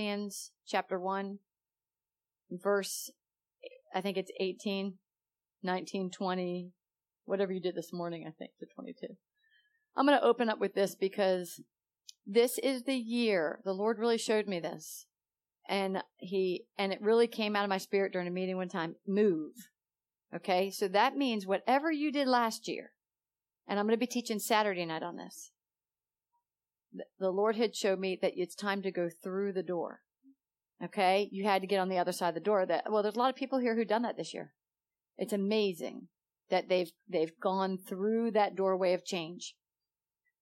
Philippians chapter 1, verse, I think it's 18, 19, 20, whatever you did this morning, I think, to 22. I'm going to open up with this because this is the year. The Lord really showed me this. And he, and it really came out of my spirit during a meeting one time. Move. Okay. So that means whatever you did last year, and I'm going to be teaching Saturday night on this. The Lord had showed me that it's time to go through the door. Okay. You had to get on the other side of the door that, well, there's a lot of people here who've done that this year. It's amazing that they've, they've gone through that doorway of change.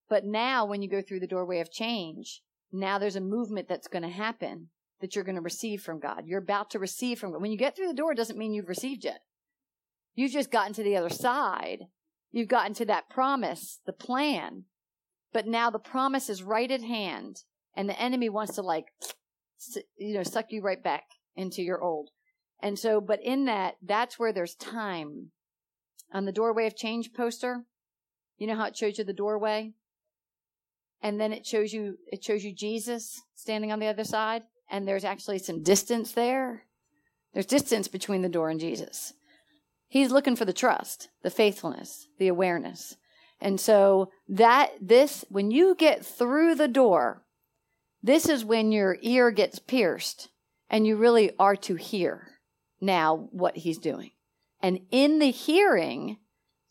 But now when you go through the doorway of change, now there's a movement that's going to happen that you're going to receive from God. You're about to receive from God. When you get through the door, it doesn't mean you've received yet. You've just gotten to the other side. You've gotten to that promise, the plan. But now the promise is right at hand and the enemy wants to like, you know, suck you right back into your old. And so, but in that, that's where there's time. On the doorway of change poster, you know how it shows you the doorway? and then it shows you it shows you Jesus standing on the other side and there's actually some distance there. There's distance between the door and Jesus. He's looking for the trust, the faithfulness, the awareness. And so that this when you get through the door, this is when your ear gets pierced and you really are to hear now what he's doing. And in the hearing,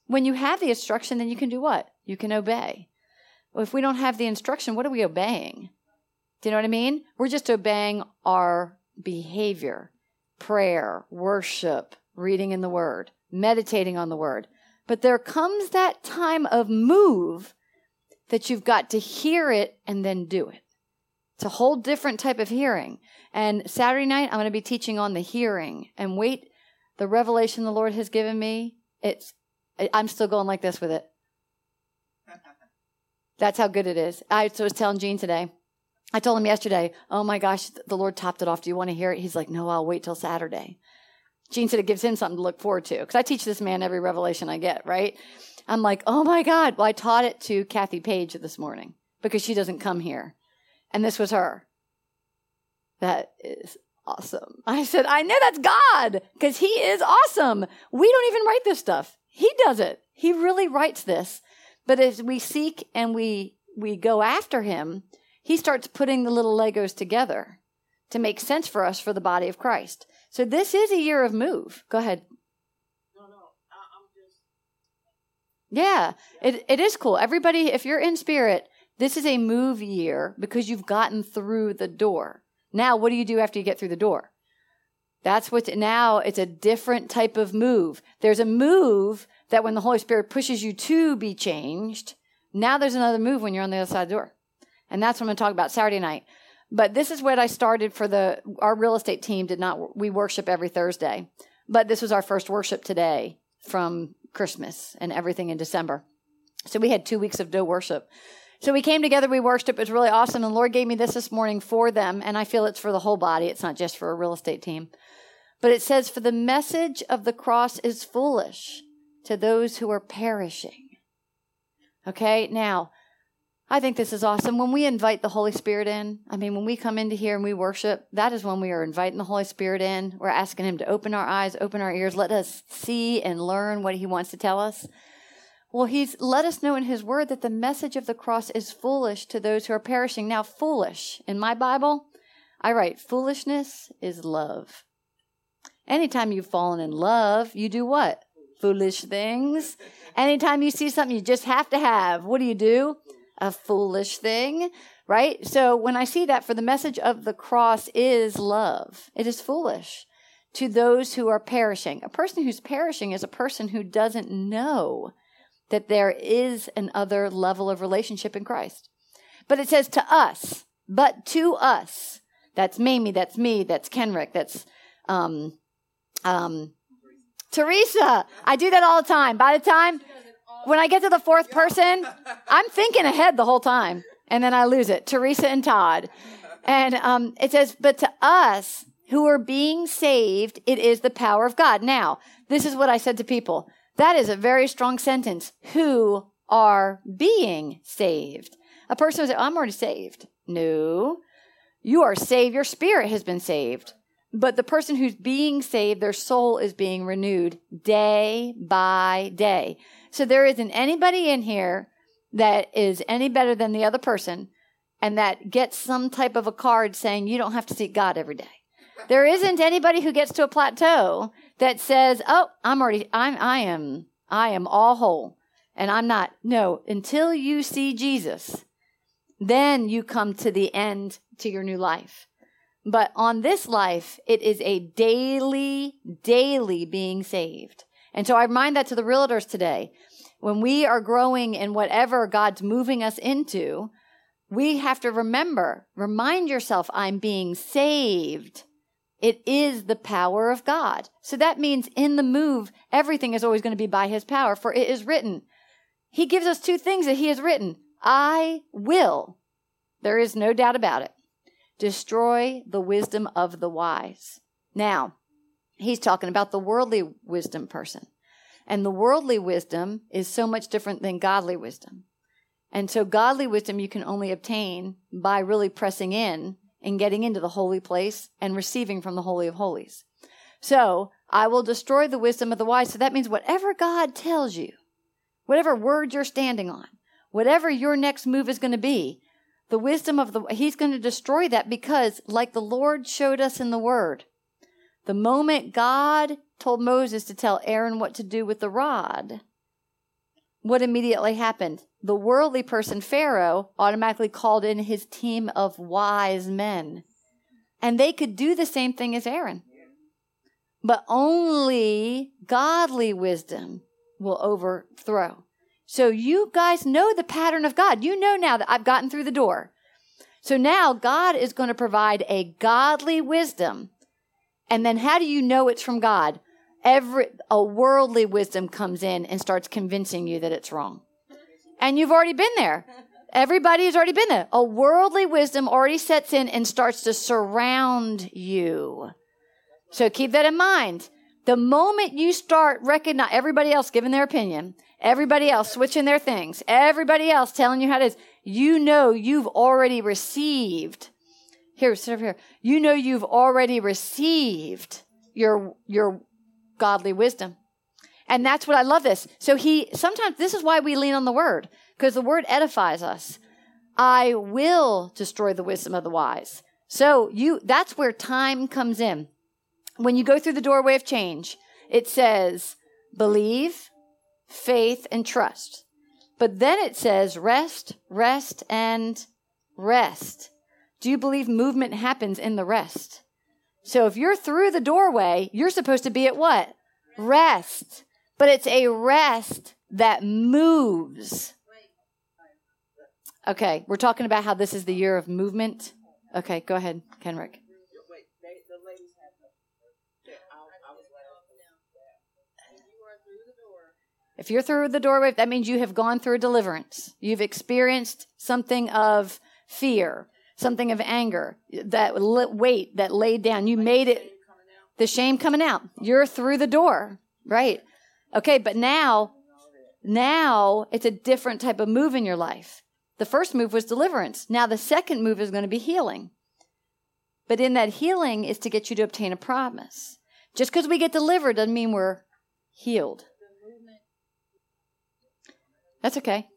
when you have the instruction, then you can do what? You can obey. If we don't have the instruction, what are we obeying? Do you know what I mean? We're just obeying our behavior, prayer, worship, reading in the word, meditating on the word. But there comes that time of move that you've got to hear it and then do it. It's a whole different type of hearing. And Saturday night, I'm going to be teaching on the hearing. And wait, the revelation the Lord has given me, it's, I'm still going like this with it. That's how good it is. I was telling Gene today. I told him yesterday, oh my gosh, the Lord topped it off. Do you want to hear it? He's like, no, I'll wait till Saturday. Gene said it gives him something to look forward to. Because I teach this man every revelation I get, right? I'm like, oh my God. Well, I taught it to Kathy Page this morning because she doesn't come here. And this was her. That is awesome. I said, I know that's God because he is awesome. We don't even write this stuff. He does it. He really writes this. But as we seek and we, we go after him, he starts putting the little Legos together to make sense for us for the body of Christ. So this is a year of move. Go ahead. No, no, I'm just. Yeah, it, it is cool. Everybody, if you're in spirit, this is a move year because you've gotten through the door. Now, what do you do after you get through the door? That's what now it's a different type of move. There's a move that when the Holy Spirit pushes you to be changed, now there's another move when you're on the other side of the door. And that's what I'm going to talk about Saturday night. But this is what I started for the, our real estate team did not, we worship every Thursday. But this was our first worship today from Christmas and everything in December. So we had two weeks of no worship. So we came together, we worshiped. It was really awesome. And the Lord gave me this this morning for them. And I feel it's for the whole body. It's not just for a real estate team. But it says, For the message of the cross is foolish to those who are perishing. Okay, now, I think this is awesome. When we invite the Holy Spirit in, I mean, when we come into here and we worship, that is when we are inviting the Holy Spirit in. We're asking Him to open our eyes, open our ears, let us see and learn what He wants to tell us. Well, He's let us know in His Word that the message of the cross is foolish to those who are perishing. Now, foolish, in my Bible, I write, foolishness is love. Anytime you've fallen in love, you do what? foolish things. Anytime you see something you just have to have, what do you do? A foolish thing, right? So when I see that for the message of the cross is love, it is foolish to those who are perishing. A person who's perishing is a person who doesn't know that there is an other level of relationship in Christ. But it says to us, but to us. That's Mamie, that's me, that's Kenrick, that's um, um, Teresa. I do that all the time. By the time when I get to the fourth person, I'm thinking ahead the whole time, and then I lose it. Teresa and Todd, and um, it says, "But to us who are being saved, it is the power of God." Now, this is what I said to people. That is a very strong sentence. Who are being saved? A person would say, "I'm already saved." No, You are saved. Your spirit has been saved. But the person who's being saved, their soul is being renewed day by day. So there isn't anybody in here that is any better than the other person and that gets some type of a card saying you don't have to seek God every day. There isn't anybody who gets to a plateau that says, "Oh, I'm already I'm I am I am all whole and I'm not." No, until you see Jesus, then you come to the end to your new life. But on this life, it is a daily, daily being saved. And so I remind that to the realtors today. When we are growing in whatever God's moving us into, we have to remember, remind yourself, I'm being saved. It is the power of God. So that means in the move, everything is always going to be by his power, for it is written. He gives us two things that he has written. I will. There is no doubt about it. Destroy the wisdom of the wise. Now, he's talking about the worldly wisdom person. And the worldly wisdom is so much different than godly wisdom. And so godly wisdom you can only obtain by really pressing in and getting into the holy place and receiving from the Holy of Holies. So I will destroy the wisdom of the wise. So that means whatever God tells you, whatever word you're standing on, whatever your next move is going to be, the wisdom of the, he's going to destroy that because like the Lord showed us in the word, the moment God told Moses to tell Aaron what to do with the rod, what immediately happened? The worldly person, Pharaoh, automatically called in his team of wise men. And they could do the same thing as Aaron. But only godly wisdom will overthrow. So you guys know the pattern of God. You know now that I've gotten through the door. So now God is going to provide a godly wisdom. And then how do you know it's from God? every a worldly wisdom comes in and starts convincing you that it's wrong. And you've already been there. Everybody has already been there. A worldly wisdom already sets in and starts to surround you. So keep that in mind. The moment you start recognize everybody else giving their opinion, everybody else switching their things, everybody else telling you how it is, you know you've already received. Here, sit over here. You know you've already received your your godly wisdom. And that's what I love this. So he, sometimes this is why we lean on the word, because the word edifies us. I will destroy the wisdom of the wise. So you, that's where time comes in. When you go through the doorway of change, it says believe, faith, and trust. But then it says rest, rest, and rest. Do you believe movement happens in the rest? So if you're through the doorway, you're supposed to be at what? Rest. But it's a rest that moves. Okay, we're talking about how this is the year of movement. Okay, go ahead, Kenrick. If you're through the doorway, that means you have gone through a deliverance. You've experienced something of fear something of anger, that weight that laid down. You made it, the shame coming out. You're through the door, right? Okay, but now, now it's a different type of move in your life. The first move was deliverance. Now the second move is going to be healing. But in that healing is to get you to obtain a promise. Just because we get delivered doesn't mean we're healed. That's okay.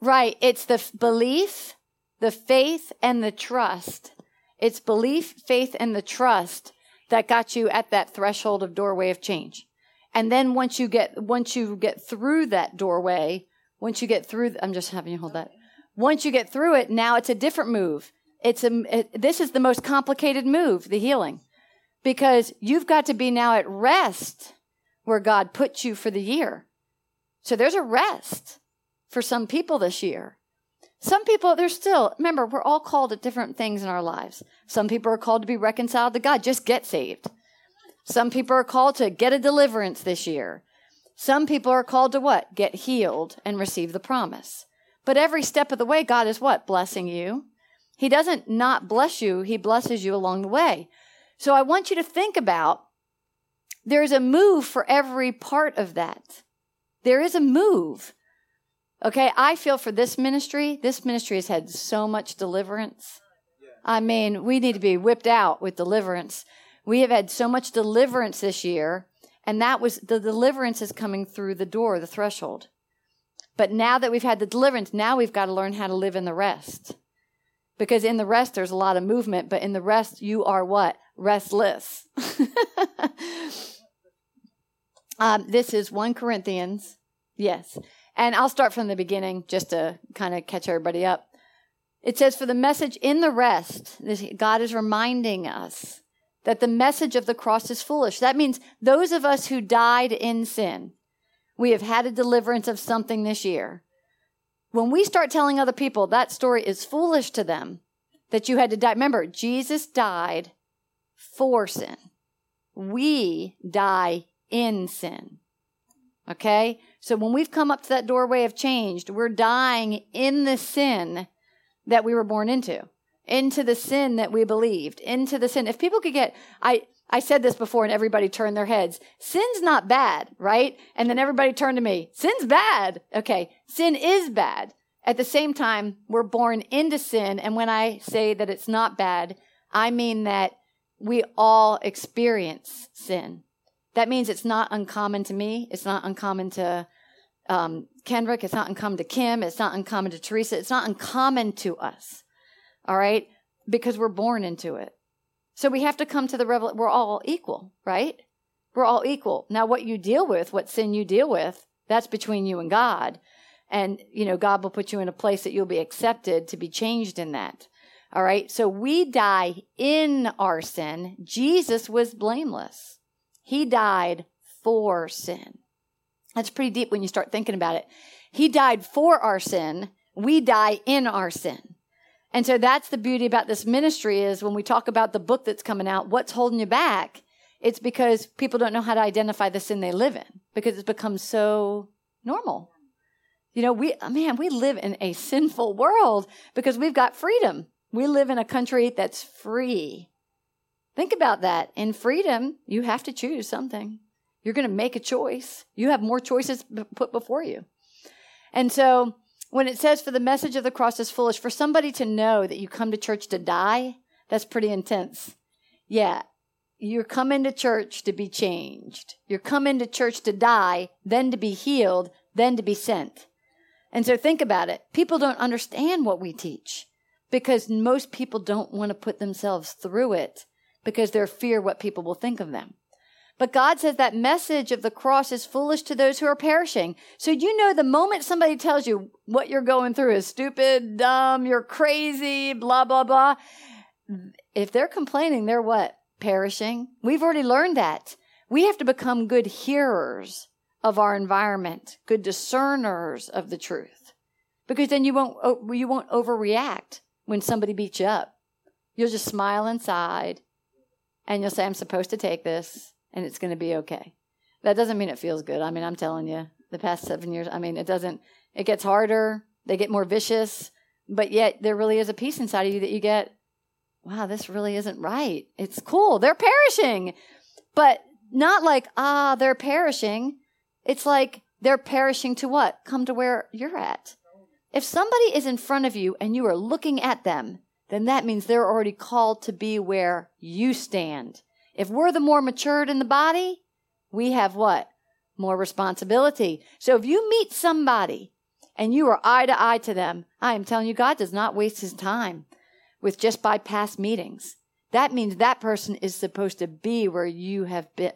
Right. It's the f- belief, the faith, and the trust. It's belief, faith, and the trust that got you at that threshold of doorway of change. And then once you get once you get through that doorway, once you get through, I'm just having you hold that. Once you get through it, now it's a different move. It's a it, this is the most complicated move, the healing, because you've got to be now at rest where God put you for the year. So there's a rest for some people this year. Some people, they're still, remember, we're all called at different things in our lives. Some people are called to be reconciled to God, just get saved. Some people are called to get a deliverance this year. Some people are called to what? Get healed and receive the promise. But every step of the way, God is what? Blessing you. He doesn't not bless you, He blesses you along the way. So I want you to think about there's a move for every part of that. There is a move. Okay, I feel for this ministry, this ministry has had so much deliverance. I mean, we need to be whipped out with deliverance. We have had so much deliverance this year, and that was the deliverance is coming through the door, the threshold. But now that we've had the deliverance, now we've got to learn how to live in the rest. Because in the rest, there's a lot of movement, but in the rest, you are what? Restless. um, this is 1 Corinthians. Yes. And I'll start from the beginning just to kind of catch everybody up. It says, For the message in the rest, God is reminding us that the message of the cross is foolish. That means those of us who died in sin, we have had a deliverance of something this year. When we start telling other people that story is foolish to them, that you had to die. Remember, Jesus died for sin. We die in sin. Okay? So when we've come up to that doorway of change, we're dying in the sin that we were born into, into the sin that we believed, into the sin. If people could get, I, I said this before and everybody turned their heads. Sin's not bad, right? And then everybody turned to me. Sin's bad. Okay. Sin is bad. At the same time, we're born into sin. And when I say that it's not bad, I mean that we all experience sin. That means it's not uncommon to me. It's not uncommon to um, Kendrick. It's not uncommon to Kim. It's not uncommon to Teresa. It's not uncommon to us. All right? Because we're born into it. So we have to come to the revelation. We're all equal, right? We're all equal. Now, what you deal with, what sin you deal with, that's between you and God. And, you know, God will put you in a place that you'll be accepted to be changed in that. All right. So we die in our sin. Jesus was blameless. He died for sin. That's pretty deep when you start thinking about it. He died for our sin. We die in our sin. And so that's the beauty about this ministry is when we talk about the book that's coming out, what's holding you back? It's because people don't know how to identify the sin they live in because it's become so normal. You know, we, man, we live in a sinful world because we've got freedom. We live in a country that's free. Think about that. In freedom, you have to choose something. You're going to make a choice. You have more choices put before you. And so when it says for the message of the cross is foolish, for somebody to know that you come to church to die, that's pretty intense. Yeah. You're coming to church to be changed. You're coming to church to die, then to be healed, then to be sent. And so think about it. People don't understand what we teach because most people don't want to put themselves through it because they're fear what people will think of them. But God says that message of the cross is foolish to those who are perishing. So you know the moment somebody tells you what you're going through is stupid, dumb, you're crazy, blah, blah, blah. If they're complaining, they're what? Perishing. We've already learned that. We have to become good hearers of our environment, good discerners of the truth. Because then you won't, you won't overreact when somebody beats you up. You'll just smile inside and you'll say, I'm supposed to take this and it's going to be okay. That doesn't mean it feels good. I mean, I'm telling you, the past seven years, I mean, it doesn't, it gets harder. They get more vicious, but yet there really is a peace inside of you that you get, wow, this really isn't right. It's cool. They're perishing, but not like, ah, they're perishing. It's like they're perishing to what? Come to where you're at. If somebody is in front of you and you are looking at them, then that means they're already called to be where you stand. If we're the more matured in the body, we have what? More responsibility. So if you meet somebody and you are eye to eye to them, I am telling you, God does not waste his time with just bypass meetings. That means that person is supposed to be where you have been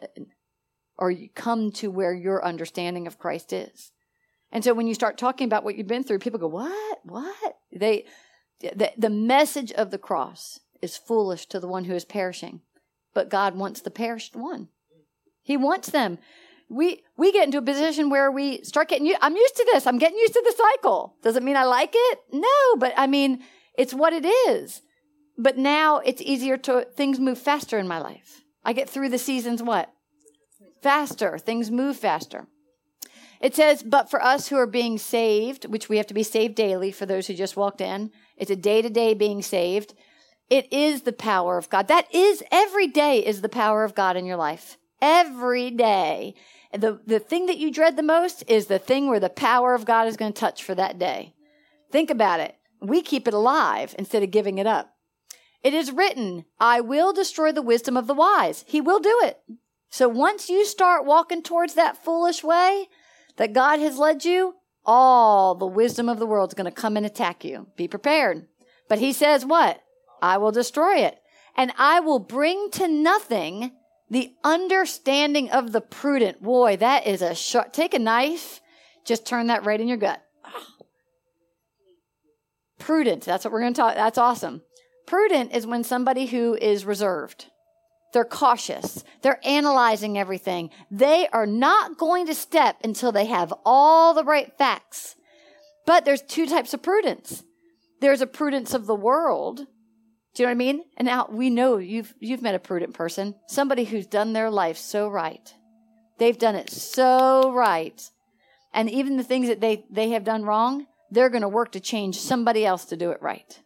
or you come to where your understanding of Christ is. And so when you start talking about what you've been through, people go, "What? What?" They the, the message of the cross is foolish to the one who is perishing but God wants the perished one. He wants them. We we get into a position where we start getting. I'm used to this. I'm getting used to the cycle. Doesn't mean I like it. No, but I mean it's what it is. But now it's easier to things move faster in my life. I get through the seasons what faster. Things move faster. It says, but for us who are being saved, which we have to be saved daily for those who just walked in, it's a day to day being saved. It is the power of God. That is every day is the power of God in your life. Every day. the, the thing that you dread the most is the thing where the power of God is going to touch for that day. Think about it. We keep it alive instead of giving it up. It is written, I will destroy the wisdom of the wise. He will do it. So once you start walking towards that foolish way that God has led you, all the wisdom of the world is going to come and attack you. Be prepared. But he says what? I will destroy it. And I will bring to nothing the understanding of the prudent. Boy, that is a sharp. Take a knife, just turn that right in your gut. Prudent. That's what we're going to talk. That's awesome. Prudent is when somebody who is reserved. They're cautious. They're analyzing everything. They are not going to step until they have all the right facts. But there's two types of prudence. There's a prudence of the world. Do you know what I mean? And now we know you've you've met a prudent person, somebody who's done their life so right. They've done it so right. And even the things that they, they have done wrong, they're going to work to change somebody else to do it right.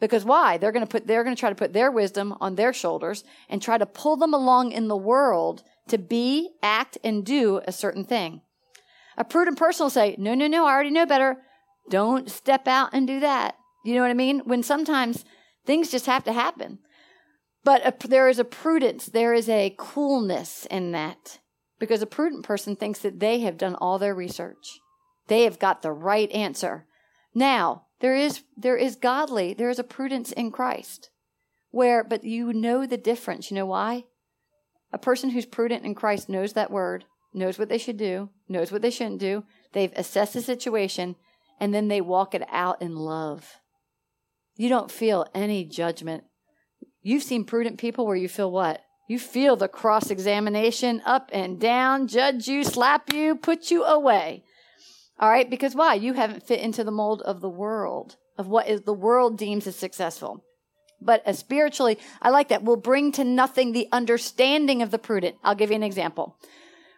Because why? They're going to put, they're going to try to put their wisdom on their shoulders and try to pull them along in the world to be, act, and do a certain thing. A prudent person will say, no, no, no, I already know better. Don't step out and do that. You know what I mean? When sometimes things just have to happen. But a, there is a prudence, there is a coolness in that. Because a prudent person thinks that they have done all their research. They have got the right answer. Now, there is there is godly, there is a prudence in Christ. Where but you know the difference. You know why? A person who's prudent in Christ knows that word, knows what they should do, knows what they shouldn't do. They've assessed the situation and then they walk it out in love. You don't feel any judgment. You've seen prudent people where you feel what? You feel the cross examination up and down, judge you, slap you, put you away. All right, because why? You haven't fit into the mold of the world, of what is the world deems as successful. But uh, spiritually, I like that. Will bring to nothing the understanding of the prudent. I'll give you an example.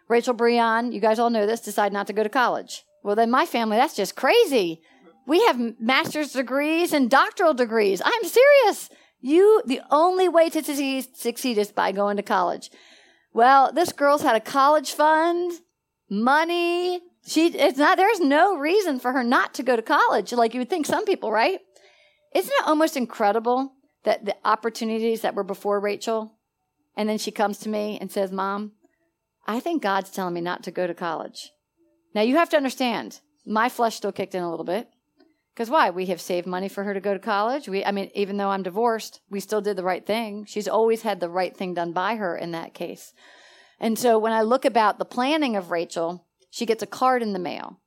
Rachel Breon, you guys all know this, decided not to go to college. Well, then my family, that's just crazy. We have master's degrees and doctoral degrees. I'm serious. You, the only way to succeed is by going to college. Well, this girl's had a college fund, money, she it's not there's no reason for her not to go to college like you would think some people, right? Isn't it almost incredible that the opportunities that were before Rachel and then she comes to me and says, "Mom, I think God's telling me not to go to college." Now you have to understand, my flesh still kicked in a little bit. Because why? We have saved money for her to go to college. We, I mean, even though I'm divorced, we still did the right thing. She's always had the right thing done by her in that case. And so when I look about the planning of Rachel, she gets a card in the mail.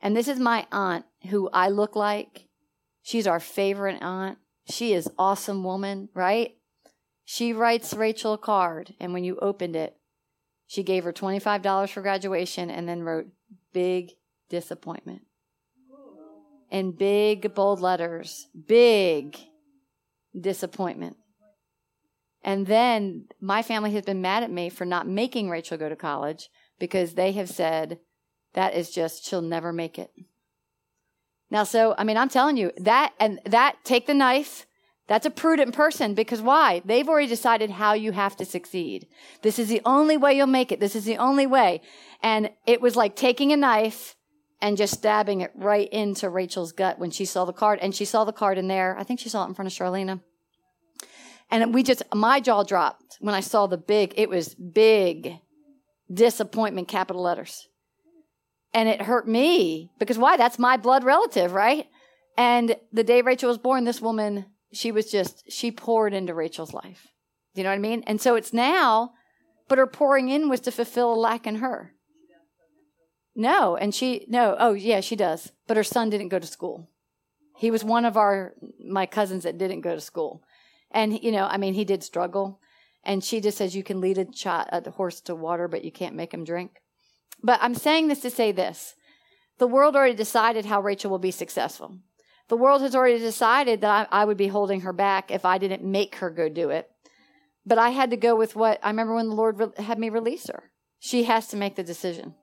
And this is my aunt who I look like. She's our favorite aunt. She is awesome woman, right? She writes Rachel a card, and when you opened it, she gave her $25 for graduation and then wrote big disappointment. In big bold letters, big disappointment. And then my family has been mad at me for not making Rachel go to college because they have said that is just, she'll never make it. Now, so, I mean, I'm telling you that, and that, take the knife. That's a prudent person because why? They've already decided how you have to succeed. This is the only way you'll make it. This is the only way. And it was like taking a knife and just stabbing it right into Rachel's gut when she saw the card. And she saw the card in there. I think she saw it in front of Charlena. And we just, my jaw dropped when I saw the big, it was big disappointment, capital letters and it hurt me because why? That's my blood relative, right? And the day Rachel was born, this woman, she was just, she poured into Rachel's life. Do you know what I mean? And so it's now, but her pouring in was to fulfill a lack in her. No, and she, no, oh yeah, she does. But her son didn't go to school. He was one of our, my cousins that didn't go to school. And, you know, I mean, he did struggle. And she just says you can lead a, a horse to water, but you can't make him drink. But I'm saying this to say this. The world already decided how Rachel will be successful. The world has already decided that I, I would be holding her back if I didn't make her go do it. But I had to go with what I remember when the Lord re- had me release her. She has to make the decision.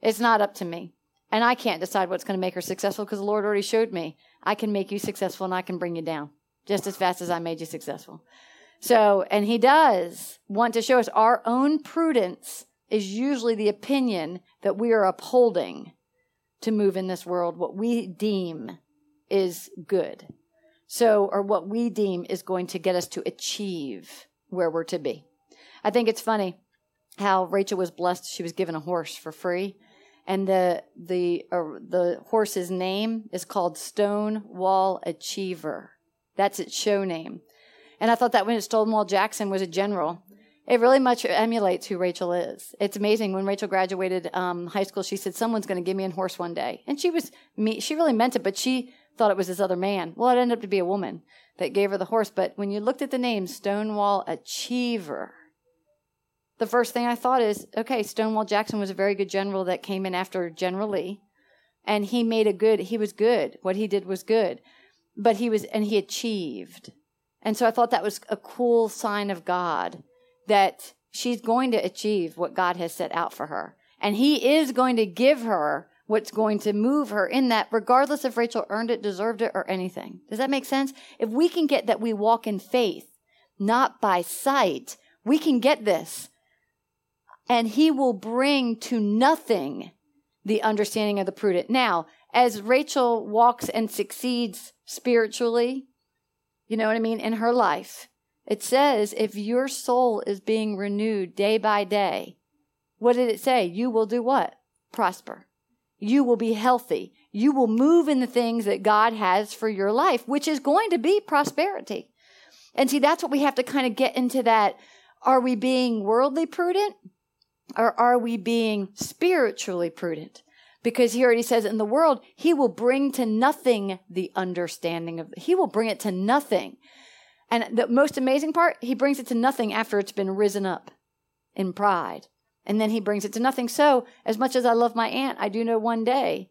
It's not up to me. And I can't decide what's going to make her successful because the Lord already showed me I can make you successful and I can bring you down just as fast as I made you successful. So, and He does want to show us our own prudence is usually the opinion that we are upholding to move in this world, what we deem is good. So, or what we deem is going to get us to achieve where we're to be. I think it's funny how Rachel was blessed. She was given a horse for free. And the, the, uh, the horse's name is called Stonewall Achiever. That's its show name. And I thought that when Stonewall Jackson was a general, it really much emulates who Rachel is. It's amazing. When Rachel graduated um, high school, she said, "Someone's going to give me a horse one day," and she was me. She really meant it, but she thought it was this other man. Well, it ended up to be a woman that gave her the horse. But when you looked at the name Stonewall Achiever, the first thing I thought is, okay, Stonewall Jackson was a very good general that came in after General Lee, and he made a good. He was good. What he did was good, but he was and he achieved. And so I thought that was a cool sign of God that she's going to achieve what God has set out for her. And He is going to give her what's going to move her in that, regardless if Rachel earned it, deserved it, or anything. Does that make sense? If we can get that we walk in faith, not by sight, we can get this. And He will bring to nothing the understanding of the prudent. Now, as Rachel walks and succeeds spiritually, you know what I mean, in her life, it says, if your soul is being renewed day by day, what did it say? You will do what? Prosper. You will be healthy. You will move in the things that God has for your life, which is going to be prosperity. And see, that's what we have to kind of get into that. Are we being worldly prudent or are we being spiritually prudent? Because he already says in the world, he will bring to nothing the understanding of, he will bring it to nothing. And the most amazing part, he brings it to nothing after it's been risen up in pride. And then he brings it to nothing. So, as much as I love my aunt, I do know one day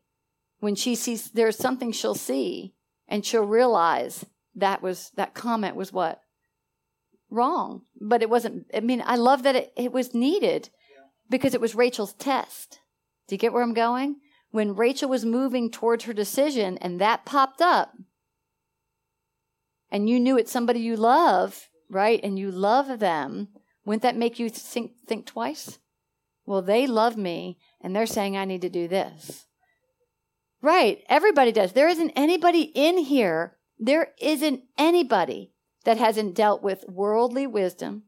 when she sees there's something she'll see and she'll realize that was that comment was what? Wrong. But it wasn't I mean, I love that it, it was needed because it was Rachel's test. Do you get where I'm going? When Rachel was moving towards her decision and that popped up, and you knew it's somebody you love, right? And you love them, wouldn't that make you think, think twice? Well, they love me and they're saying I need to do this. Right. Everybody does. There isn't anybody in here. There isn't anybody that hasn't dealt with worldly wisdom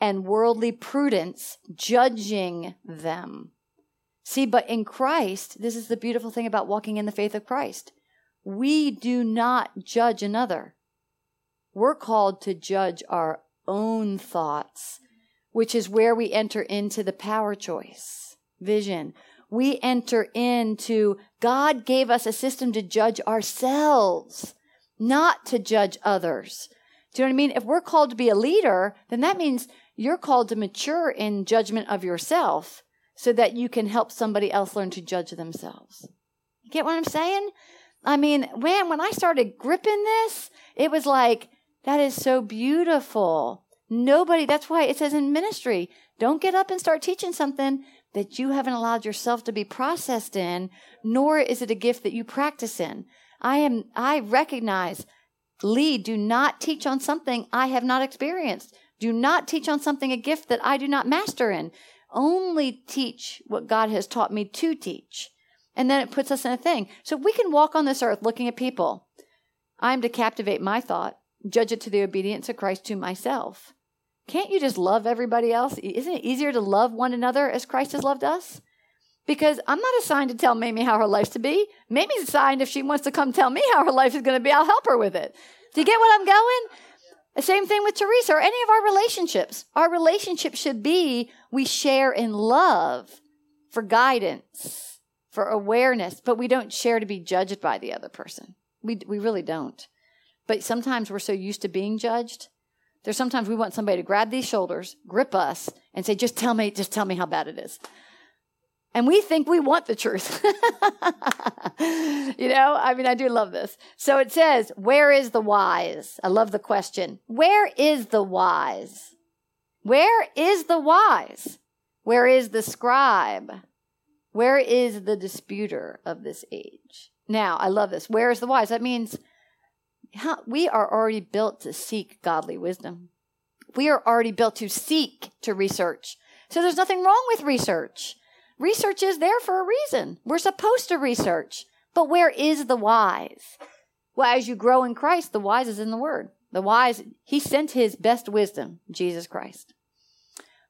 and worldly prudence judging them. See, but in Christ, this is the beautiful thing about walking in the faith of Christ. We do not judge another. We're called to judge our own thoughts, which is where we enter into the power choice vision. We enter into God gave us a system to judge ourselves, not to judge others. Do you know what I mean? If we're called to be a leader, then that means you're called to mature in judgment of yourself so that you can help somebody else learn to judge themselves. You get what I'm saying? I mean, man, when I started gripping this, it was like, that is so beautiful. Nobody, that's why it says in ministry, don't get up and start teaching something that you haven't allowed yourself to be processed in, nor is it a gift that you practice in. I am, I recognize, Leigh, do not teach on something I have not experienced. Do not teach on something, a gift that I do not master in. Only teach what God has taught me to teach. And then it puts us in a thing. So we can walk on this earth looking at people. I'm to captivate my thought judge it to the obedience of Christ to myself. Can't you just love everybody else? Isn't it easier to love one another as Christ has loved us? Because I'm not assigned to tell Mamie how her life's to be. Mamie's assigned if she wants to come tell me how her life is going to be, I'll help her with it. Do you get what I'm going? The same thing with Teresa or any of our relationships. Our relationship should be we share in love for guidance, for awareness, but we don't share to be judged by the other person. We, we really don't. But sometimes we're so used to being judged. There's sometimes we want somebody to grab these shoulders, grip us, and say, just tell me, just tell me how bad it is. And we think we want the truth. you know, I mean, I do love this. So it says, Where is the wise? I love the question. Where is the wise? Where is the wise? Where is the scribe? Where is the disputer of this age? Now, I love this. Where is the wise? That means we are already built to seek godly wisdom. We are already built to seek to research. So there's nothing wrong with research. Research is there for a reason. We're supposed to research. But where is the wise? Well, as you grow in Christ, the wise is in the Word. The wise, He sent His best wisdom, Jesus Christ.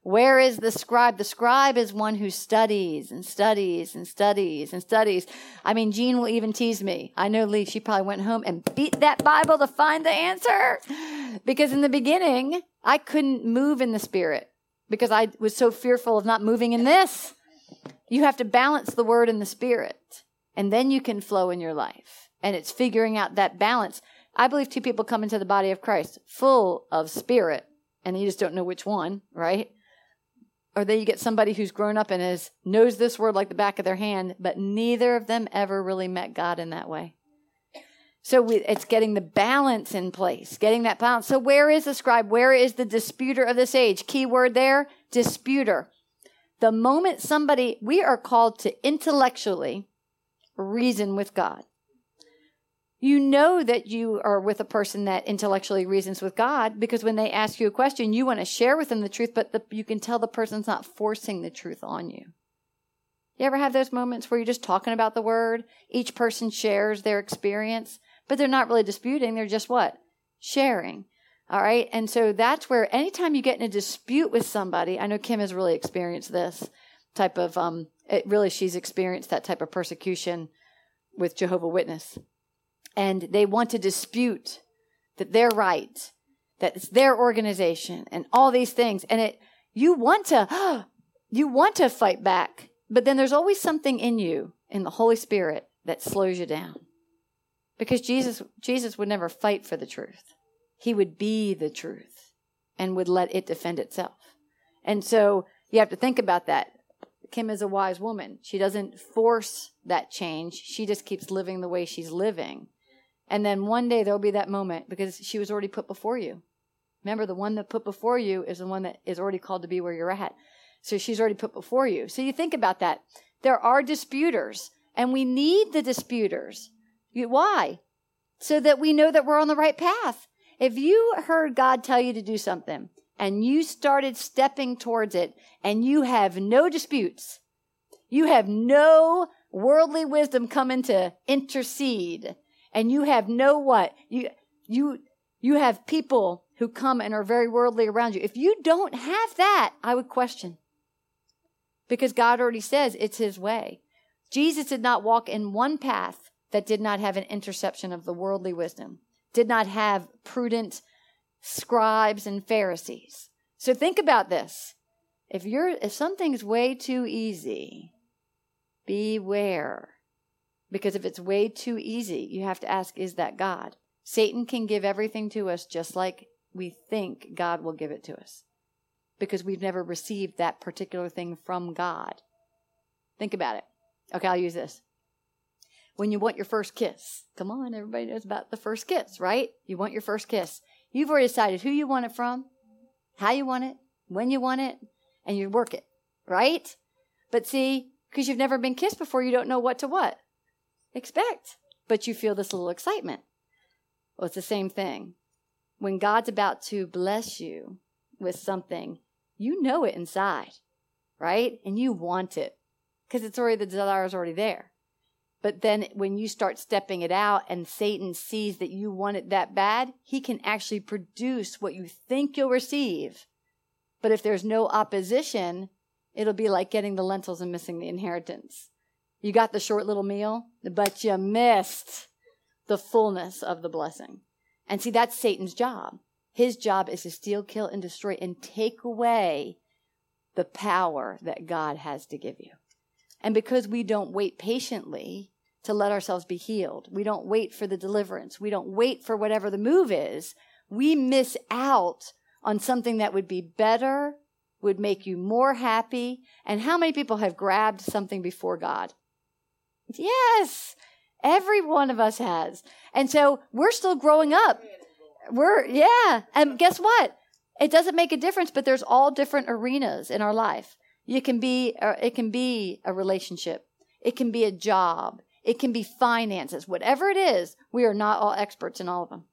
Where is the scribe? The scribe is one who studies and studies and studies and studies. I mean, Gene will even tease me. I know Leigh, she probably went home and beat that Bible to find the answer. Because in the beginning, I couldn't move in the spirit because I was so fearful of not moving in this. You have to balance the word and the spirit, and then you can flow in your life. And it's figuring out that balance. I believe two people come into the body of Christ full of spirit, and you just don't know which one, right? or then you get somebody who's grown up and is knows this word like the back of their hand, but neither of them ever really met God in that way. So we, it's getting the balance in place, getting that balance. So where is the scribe? Where is the disputer of this age? Key word there, disputer. The moment somebody, we are called to intellectually reason with God you know that you are with a person that intellectually reasons with God because when they ask you a question, you want to share with them the truth, but the, you can tell the person's not forcing the truth on you. You ever have those moments where you're just talking about the word? Each person shares their experience, but they're not really disputing. They're just what? Sharing. All right. And so that's where anytime you get in a dispute with somebody, I know Kim has really experienced this type of, um, it really, she's experienced that type of persecution with Jehovah Witness and they want to dispute that they're right, that it's their organization and all these things. And it, you want to, you want to fight back, but then there's always something in you, in the Holy Spirit, that slows you down. Because Jesus, Jesus would never fight for the truth. He would be the truth and would let it defend itself. And so you have to think about that. Kim is a wise woman. She doesn't force that change. She just keeps living the way she's living. And then one day there'll be that moment because she was already put before you. Remember, the one that put before you is the one that is already called to be where you're at. So she's already put before you. So you think about that. There are disputers, and we need the disputers. Why? So that we know that we're on the right path. If you heard God tell you to do something and you started stepping towards it and you have no disputes, you have no worldly wisdom coming to intercede and you have no what you you you have people who come and are very worldly around you. If you don't have that i would question. Because god already says it's his way. Jesus did not walk in one path that did not have an interception of the worldly wisdom did not have prudent scribes and pharisees so think about this if you're if something's way too easy beware because if it's way too easy, you have to ask, is that God? Satan can give everything to us just like we think God will give it to us because we've never received that particular thing from God. Think about it. Okay, I'll use this. When you want your first kiss, come on, everybody knows about the first kiss, right? You want your first kiss. You've already decided who you want it from, how you want it, when you want it, and you work it, right? But see, because you've never been kissed before, you don't know what to what expect, but you feel this little excitement. Well, it's the same thing. When God's about to bless you with something, you know it inside, right? And you want it because it's already, the desire is already there. But then when you start stepping it out and Satan sees that you want it that bad, he can actually produce what you think you'll receive. But if there's no opposition, it'll be like getting the lentils and missing the inheritance. You got the short little meal, but you missed the fullness of the blessing. And see, that's Satan's job. His job is to steal, kill, and destroy and take away the power that God has to give you. And because we don't wait patiently to let ourselves be healed, we don't wait for the deliverance, we don't wait for whatever the move is, we miss out on something that would be better, would make you more happy. And how many people have grabbed something before God? Yes. Every one of us has. And so we're still growing up. We're, yeah. And guess what? It doesn't make a difference, but there's all different arenas in our life. You can be, it can be a relationship. It can be a job. It can be finances. Whatever it is, we are not all experts in all of them.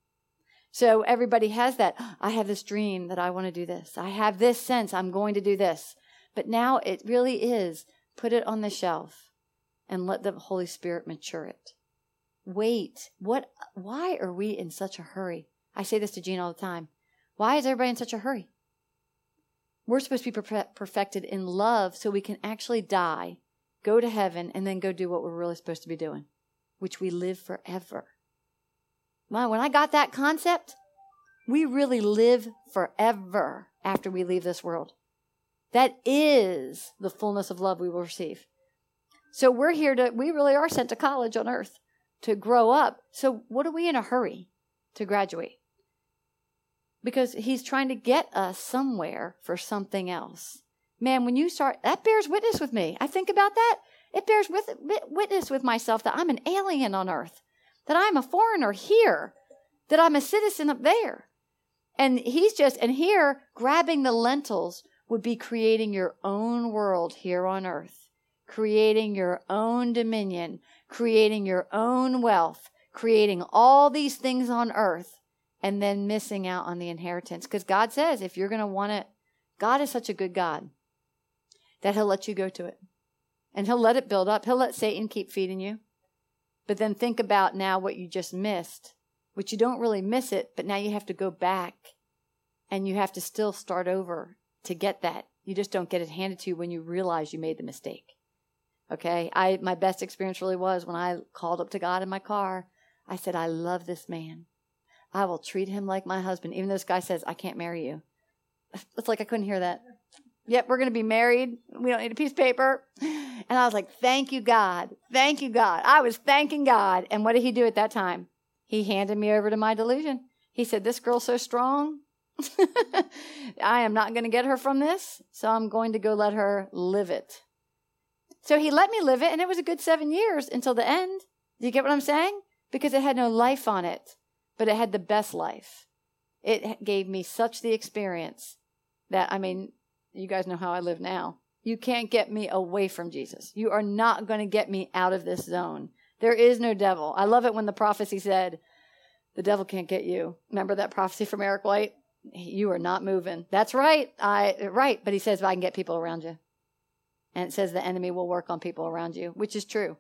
So everybody has that. I have this dream that I want to do this. I have this sense I'm going to do this. But now it really is put it on the shelf and let the Holy Spirit mature it. Wait. What why are we in such a hurry? I say this to Gene all the time. Why is everybody in such a hurry? We're supposed to be perfected in love so we can actually die, go to heaven, and then go do what we're really supposed to be doing, which we live forever. Wow, when I got that concept, we really live forever after we leave this world. That is the fullness of love we will receive. So we're here to, we really are sent to college on earth to grow up. So what are we in a hurry to graduate? Because he's trying to get us somewhere for something else. Man, when you start, that bears witness with me. I think about that. It bears with, witness with myself that I'm an alien on earth, that I'm a foreigner here, that I'm a citizen up there. And he's just, and here, grabbing the lentils would be creating your own world here on earth, creating your own dominion, creating your own wealth, creating all these things on earth, and then missing out on the inheritance. Because God says, if you're going to want it, God is such a good God that He'll let you go to it. And He'll let it build up. He'll let Satan keep feeding you. But then think about now what you just missed, which you don't really miss it, but now you have to go back and you have to still start over to get that. You just don't get it handed to you when you realize you made the mistake. Okay. I, my best experience really was when I called up to God in my car. I said, I love this man. I will treat him like my husband, even though this guy says, I can't marry you. It's like I couldn't hear that. Yep, we're going to be married. We don't need a piece of paper. And I was like, thank you, God. Thank you, God. I was thanking God. And what did he do at that time? He handed me over to my delusion. He said, This girl's so strong. I am not going to get her from this, so I'm going to go let her live it. So he let me live it, and it was a good seven years until the end. Do you get what I'm saying? Because it had no life on it, but it had the best life. It gave me such the experience that, I mean, you guys know how I live now. You can't get me away from Jesus. You are not going to get me out of this zone. There is no devil. I love it when the prophecy said, the devil can't get you. Remember that prophecy from Eric White? You are not moving. That's right. I right, but he says I can get people around you. And it says the enemy will work on people around you, which is true.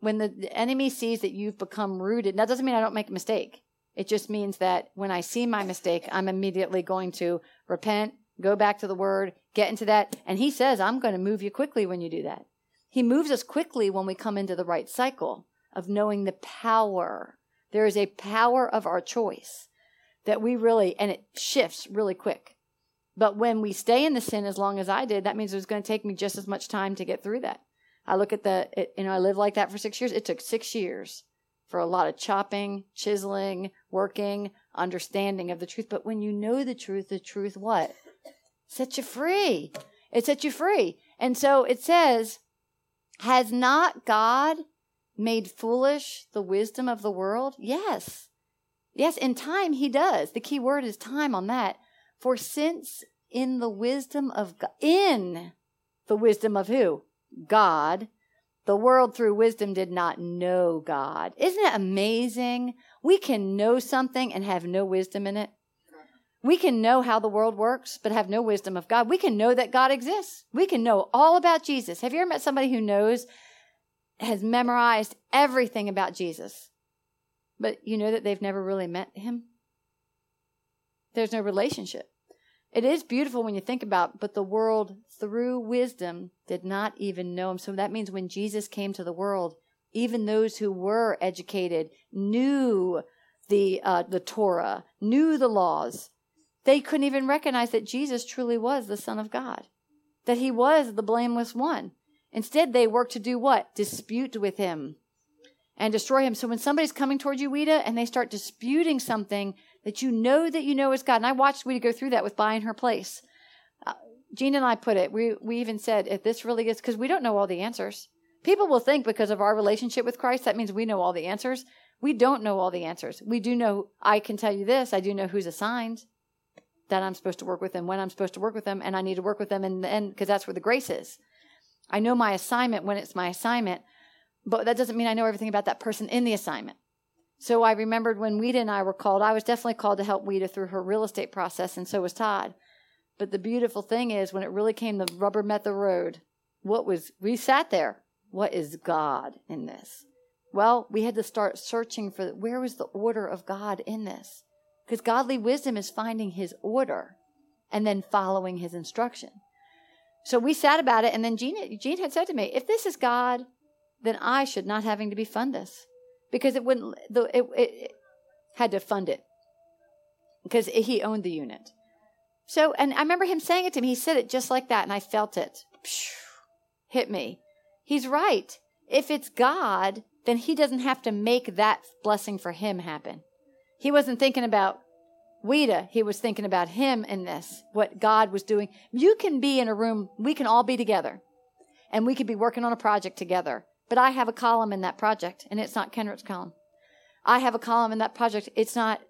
When the, the enemy sees that you've become rooted, that doesn't mean I don't make a mistake. It just means that when I see my mistake, I'm immediately going to repent, go back to the word, get into that. And he says, I'm going to move you quickly when you do that. He moves us quickly when we come into the right cycle of knowing the power. There is a power of our choice that we really, and it shifts really quick. But when we stay in the sin as long as I did, that means it was going to take me just as much time to get through that. I look at the, it, you know, I lived like that for six years. It took six years for a lot of chopping, chiseling, working, understanding of the truth. But when you know the truth, the truth what? Sets you free. It sets you free. And so it says, has not God made foolish the wisdom of the world? Yes. Yes, in time he does. The key word is time on that. For since in the wisdom of God, in the wisdom of who? God. The world through wisdom did not know God. Isn't it amazing? We can know something and have no wisdom in it. We can know how the world works, but have no wisdom of God. We can know that God exists. We can know all about Jesus. Have you ever met somebody who knows, has memorized everything about Jesus? but you know that they've never really met him. There's no relationship. It is beautiful when you think about, but the world through wisdom did not even know him. So that means when Jesus came to the world, even those who were educated knew the uh, the Torah, knew the laws. They couldn't even recognize that Jesus truly was the Son of God, that he was the blameless one. Instead, they worked to do what? Dispute with him and destroy him. So when somebody's coming towards you, Weta, and they start disputing something that you know that you know is God, and I watched Weta go through that with buying her place. Uh, Gene and I put it, we, we even said, if this really is, because we don't know all the answers. People will think because of our relationship with Christ, that means we know all the answers. We don't know all the answers. We do know, I can tell you this, I do know who's assigned that I'm supposed to work with them, when I'm supposed to work with them, and I need to work with them in the end, because that's where the grace is. I know my assignment when it's my assignment. But that doesn't mean I know everything about that person in the assignment. So I remembered when Weta and I were called, I was definitely called to help Weta through her real estate process, and so was Todd. But the beautiful thing is, when it really came, the rubber met the road. What was, we sat there. What is God in this? Well, we had to start searching for where was the order of God in this? Because godly wisdom is finding his order and then following his instruction. So we sat about it, and then Gene, Gene had said to me, if this is God, then I should not having to be fund this. Because it wouldn't, the, it, it, it had to fund it. Because he owned the unit. So, and I remember him saying it to me. He said it just like that, and I felt it. Hit me. He's right. If it's God, then he doesn't have to make that blessing for him happen. He wasn't thinking about Weta. He was thinking about him in this, what God was doing. You can be in a room, we can all be together, and we could be working on a project together. But I have a column in that project, and it's not Kenrick's column. I have a column in that project. It's not.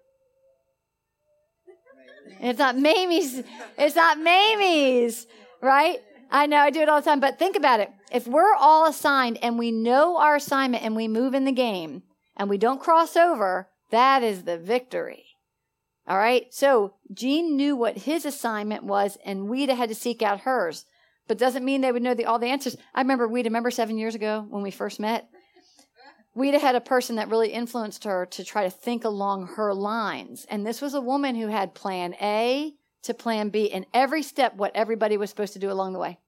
It's not Mamie's. It's not Mamie's, right? I know I do it all the time, but think about it. If we're all assigned and we know our assignment and we move in the game and we don't cross over, that is the victory. All right. So Gene knew what his assignment was and Weta had to seek out hers, but doesn't mean they would know the, all the answers. I remember Weta, remember seven years ago when we first met? Weta had a person that really influenced her to try to think along her lines. And this was a woman who had plan A to plan B and every step what everybody was supposed to do along the way.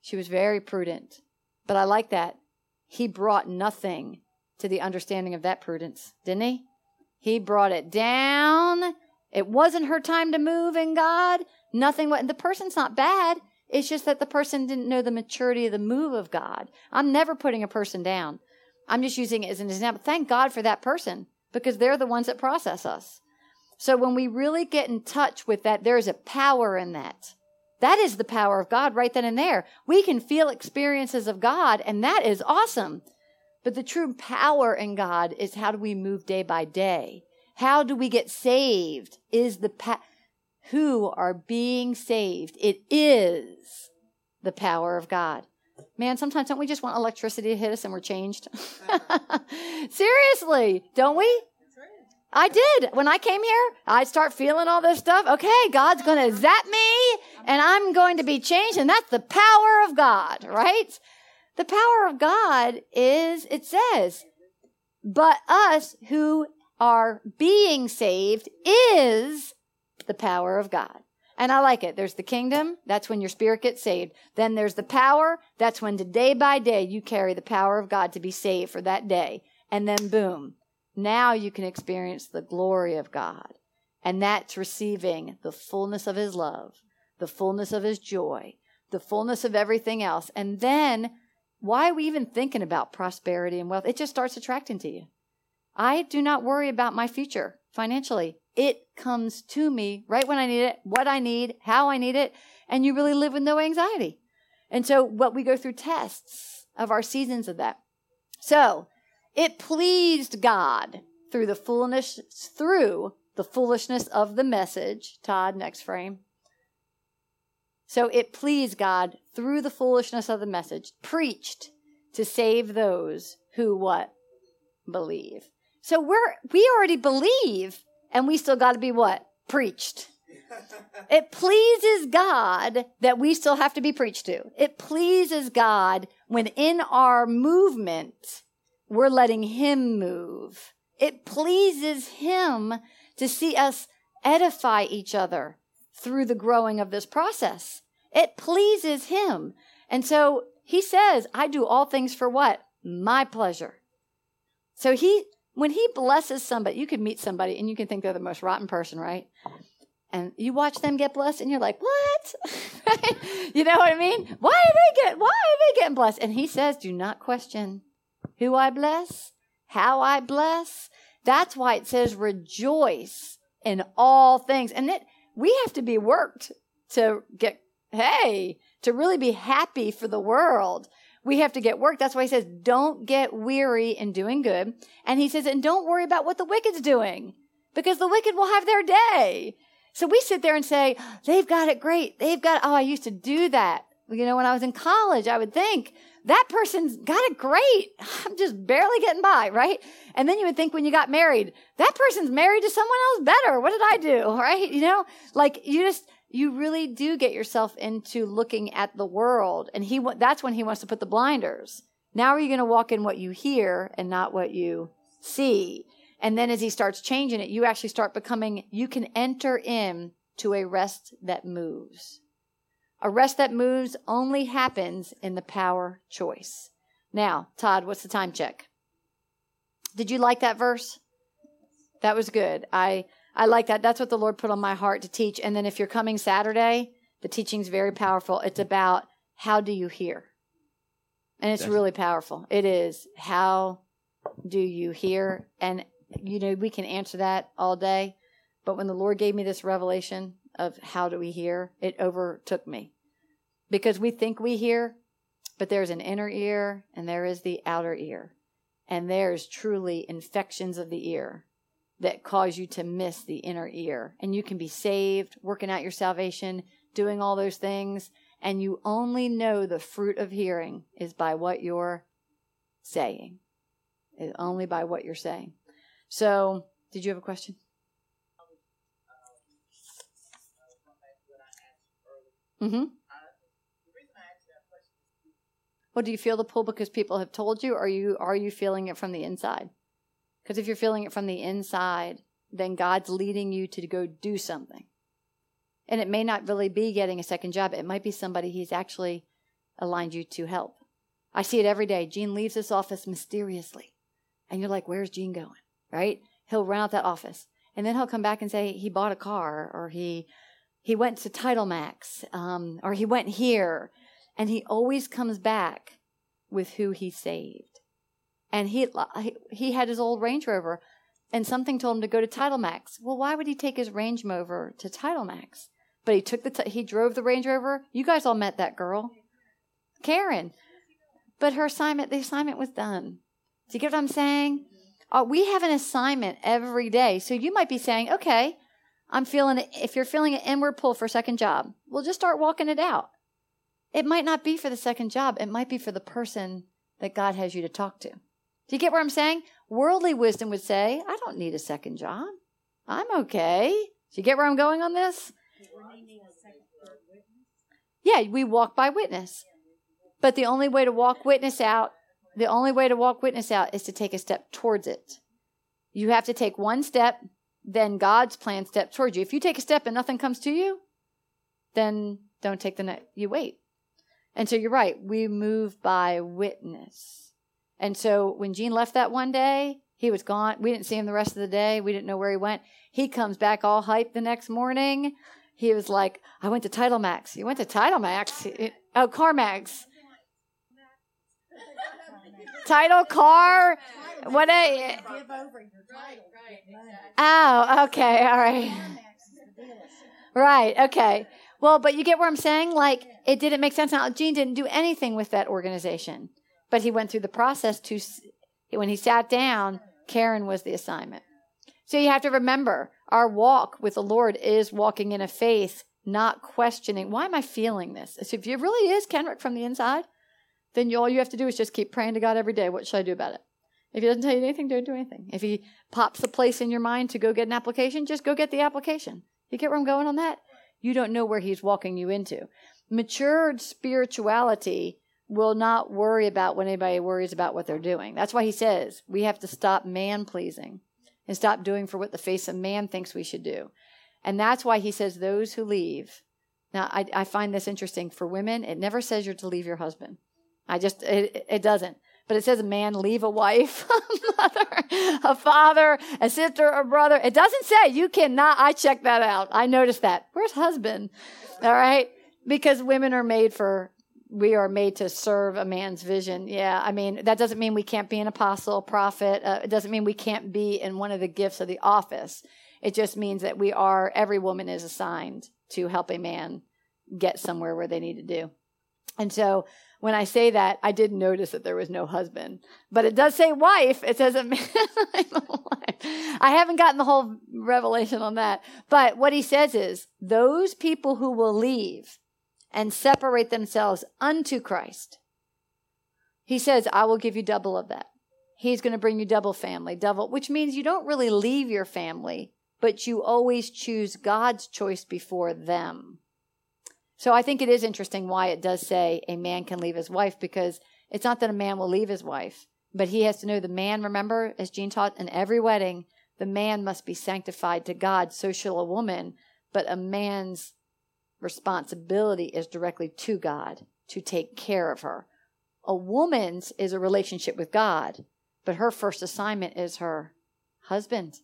She was very prudent. But I like that. He brought nothing to the understanding of that prudence, didn't he? He brought it down. It wasn't her time to move in God. Nothing. The person's not bad. It's just that the person didn't know the maturity of the move of God. I'm never putting a person down. I'm just using it as an example. Thank God for that person because they're the ones that process us. So when we really get in touch with that, there's a power in that. That is the power of God right then and there. We can feel experiences of God, and that is awesome. But the true power in God is how do we move day by day? How do we get saved? Is the pa- who are being saved? It is the power of God. Man, sometimes don't we just want electricity to hit us and we're changed? Seriously, don't we? I did. When I came here, I start feeling all this stuff. Okay, God's going to zap me and I'm going to be changed. And that's the power of God, right? The power of God is, it says, but us who are being saved is the power of God. And I like it. There's the kingdom. That's when your spirit gets saved. Then there's the power. That's when day by day you carry the power of God to be saved for that day. And then boom. Now you can experience the glory of God. And that's receiving the fullness of his love, the fullness of his joy, the fullness of everything else. And then why are we even thinking about prosperity and wealth? It just starts attracting to you. I do not worry about my future financially. It comes to me right when I need it, what I need, how I need it, and you really live with no anxiety. And so, what we go through tests of our seasons of that. So, it pleased God through the fullness, through the foolishness of the message. Todd, next frame. So it pleased God through the foolishness of the message, preached to save those who what? Believe. So we're, we already believe and we still got to be what? Preached. It pleases God that we still have to be preached to. It pleases God when in our movement, we're letting Him move. It pleases Him to see us edify each other through the growing of this process. It pleases him. And so he says, I do all things for what? My pleasure. So he, when he blesses somebody, you can meet somebody and you can think they're the most rotten person, right? And you watch them get blessed and you're like, what? you know what I mean? Why are they get, why are they getting blessed? And he says, do not question who I bless, how I bless. That's why it says rejoice in all things. And it, we have to be worked to get, hey, to really be happy for the world, we have to get work. That's why he says, don't get weary in doing good. And he says, and don't worry about what the wicked's doing because the wicked will have their day. So we sit there and say, they've got it great. They've got, oh, I used to do that. You know, when I was in college, I would think that person's got it great. I'm just barely getting by, right? And then you would think when you got married, that person's married to someone else better. What did I do? Right? You know, like you just, you really do get yourself into looking at the world. And he, that's when he wants to put the blinders. Now are you going to walk in what you hear and not what you see? And then as he starts changing it, you actually start becoming, you can enter in to a rest that moves. A rest that moves only happens in the power choice. Now, Todd, what's the time check? Did you like that verse? That was good. I I like that. That's what the Lord put on my heart to teach. And then if you're coming Saturday, the teaching's very powerful. It's about how do you hear? And it's really powerful. It is. How do you hear? And you know, we can answer that all day. But when the Lord gave me this revelation of how do we hear, it overtook me. Because we think we hear, but there's an inner ear and there is the outer ear. And there's truly infections of the ear that cause you to miss the inner ear. And you can be saved, working out your salvation, doing all those things, and you only know the fruit of hearing is by what you're saying. Is only by what you're saying. So, did you have a question? Mm-hmm. Well, do you feel the pull because people have told you, or are you are you feeling it from the inside? Because if you're feeling it from the inside, then God's leading you to go do something. And it may not really be getting a second job. It might be somebody He's actually aligned you to help. I see it every day. Gene leaves this office mysteriously. And you're like, where's Gene going? Right? He'll run out that office. And then he'll come back and say he bought a car or he he went to Title Max um, or he went here. And he always comes back with who he saved and he he had his old Range Rover, and something told him to go to Title Max. Well, why would he take his Range Rover to Title Max? But he took the t- he drove the Range Rover. You guys all met that girl, Karen, but her assignment the assignment was done. Do you get what I'm saying? Uh, we have an assignment every day, so you might be saying, okay. I'm feeling it. If you're feeling an inward pull for a second job, well, just start walking it out. It might not be for the second job. It might be for the person that God has you to talk to. Do you get what I'm saying? Worldly wisdom would say, I don't need a second job. I'm okay. Do you get where I'm going on this? Yeah, we walk by witness. But the only way to walk witness out, the only way to walk witness out is to take a step towards it. You have to take one step, then God's plan step towards you. If you take a step and nothing comes to you, then don't take the next, you wait. And so you're right. We move by witness. And so when Gene left that one day, he was gone. We didn't see him the rest of the day. We didn't know where he went. He comes back all hyped the next morning. He was like, I went to Title Max. You went to Title Max? Oh, CarMax. Title car? What a. Oh, okay. All right. Right. Okay. Well, but you get where I'm saying? Like, it didn't make sense. Now, Gene didn't do anything with that organization. But he went through the process to, when he sat down, Karen was the assignment. So you have to remember our walk with the Lord is walking in a faith, not questioning, why am I feeling this? So if it really is Kenrick from the inside, then you, all you have to do is just keep praying to God every day. What should I do about it? If he doesn't tell you anything, don't do anything. If he pops a place in your mind to go get an application, just go get the application. You get where I'm going on that? You don't know where he's walking you into. Matured spirituality will not worry about when anybody worries about what they're doing. That's why he says we have to stop man pleasing and stop doing for what the face of man thinks we should do. And that's why he says those who leave. Now, I, I find this interesting. For women, it never says you're to leave your husband. I just, it, it doesn't. But it says a man leave a wife, a mother, a father, a sister, a brother. It doesn't say you cannot. I checked that out. I noticed that. Where's husband? All right. Because women are made for we are made to serve a man's vision. Yeah, I mean, that doesn't mean we can't be an apostle, prophet. Uh, it doesn't mean we can't be in one of the gifts of the office. It just means that we are, every woman is assigned to help a man get somewhere where they need to do. And so when I say that, I did notice that there was no husband, but it does say wife. It says a man. I haven't gotten the whole revelation on that. But what he says is those people who will leave and separate themselves unto Christ. He says, I will give you double of that. He's going to bring you double family, double, which means you don't really leave your family, but you always choose God's choice before them. So I think it is interesting why it does say a man can leave his wife because it's not that a man will leave his wife, but he has to know the man, remember, as Gene taught in every wedding, the man must be sanctified to God, so shall a woman, but a man's responsibility is directly to God to take care of her. A woman's is a relationship with God, but her first assignment is her husband.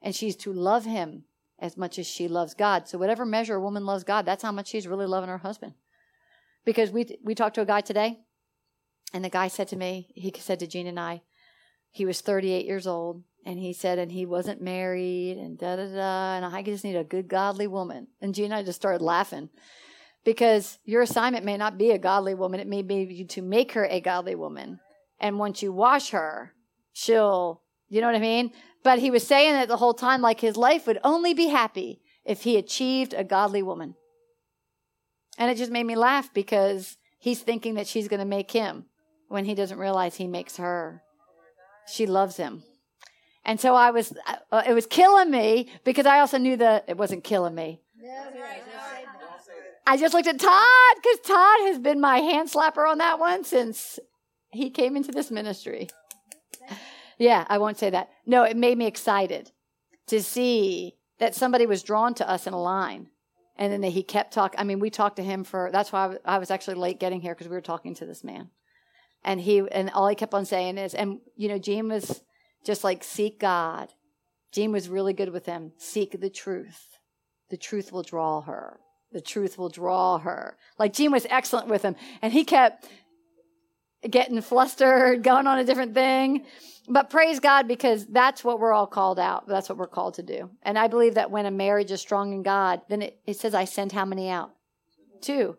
And she's to love him as much as she loves God. So whatever measure a woman loves God, that's how much she's really loving her husband. Because we we talked to a guy today, and the guy said to me, he said to Gene and I, he was 38 years old, and he said, and he wasn't married, and da da da, and I just need a good godly woman. And Gene and I just started laughing because your assignment may not be a godly woman; it may be to make her a godly woman. And once you wash her, she'll, you know what I mean? But he was saying that the whole time, like his life would only be happy if he achieved a godly woman. And it just made me laugh because he's thinking that she's going to make him when he doesn't realize he makes her. She loves him. And so I was, uh, it was killing me because I also knew that it wasn't killing me. I just looked at Todd because Todd has been my hand slapper on that one since he came into this ministry. Yeah, I won't say that. No, it made me excited to see that somebody was drawn to us in a line. And then he kept talking. I mean, we talked to him for, that's why I was actually late getting here because we were talking to this man. And he, and all he kept on saying is, and, you know, Gene was just like, seek God. Gene was really good with him. Seek the truth. The truth will draw her. The truth will draw her. Like Gene was excellent with him. And he kept getting flustered, going on a different thing. But praise God because that's what we're all called out. That's what we're called to do. And I believe that when a marriage is strong in God, then it, it says, I send how many out? Two.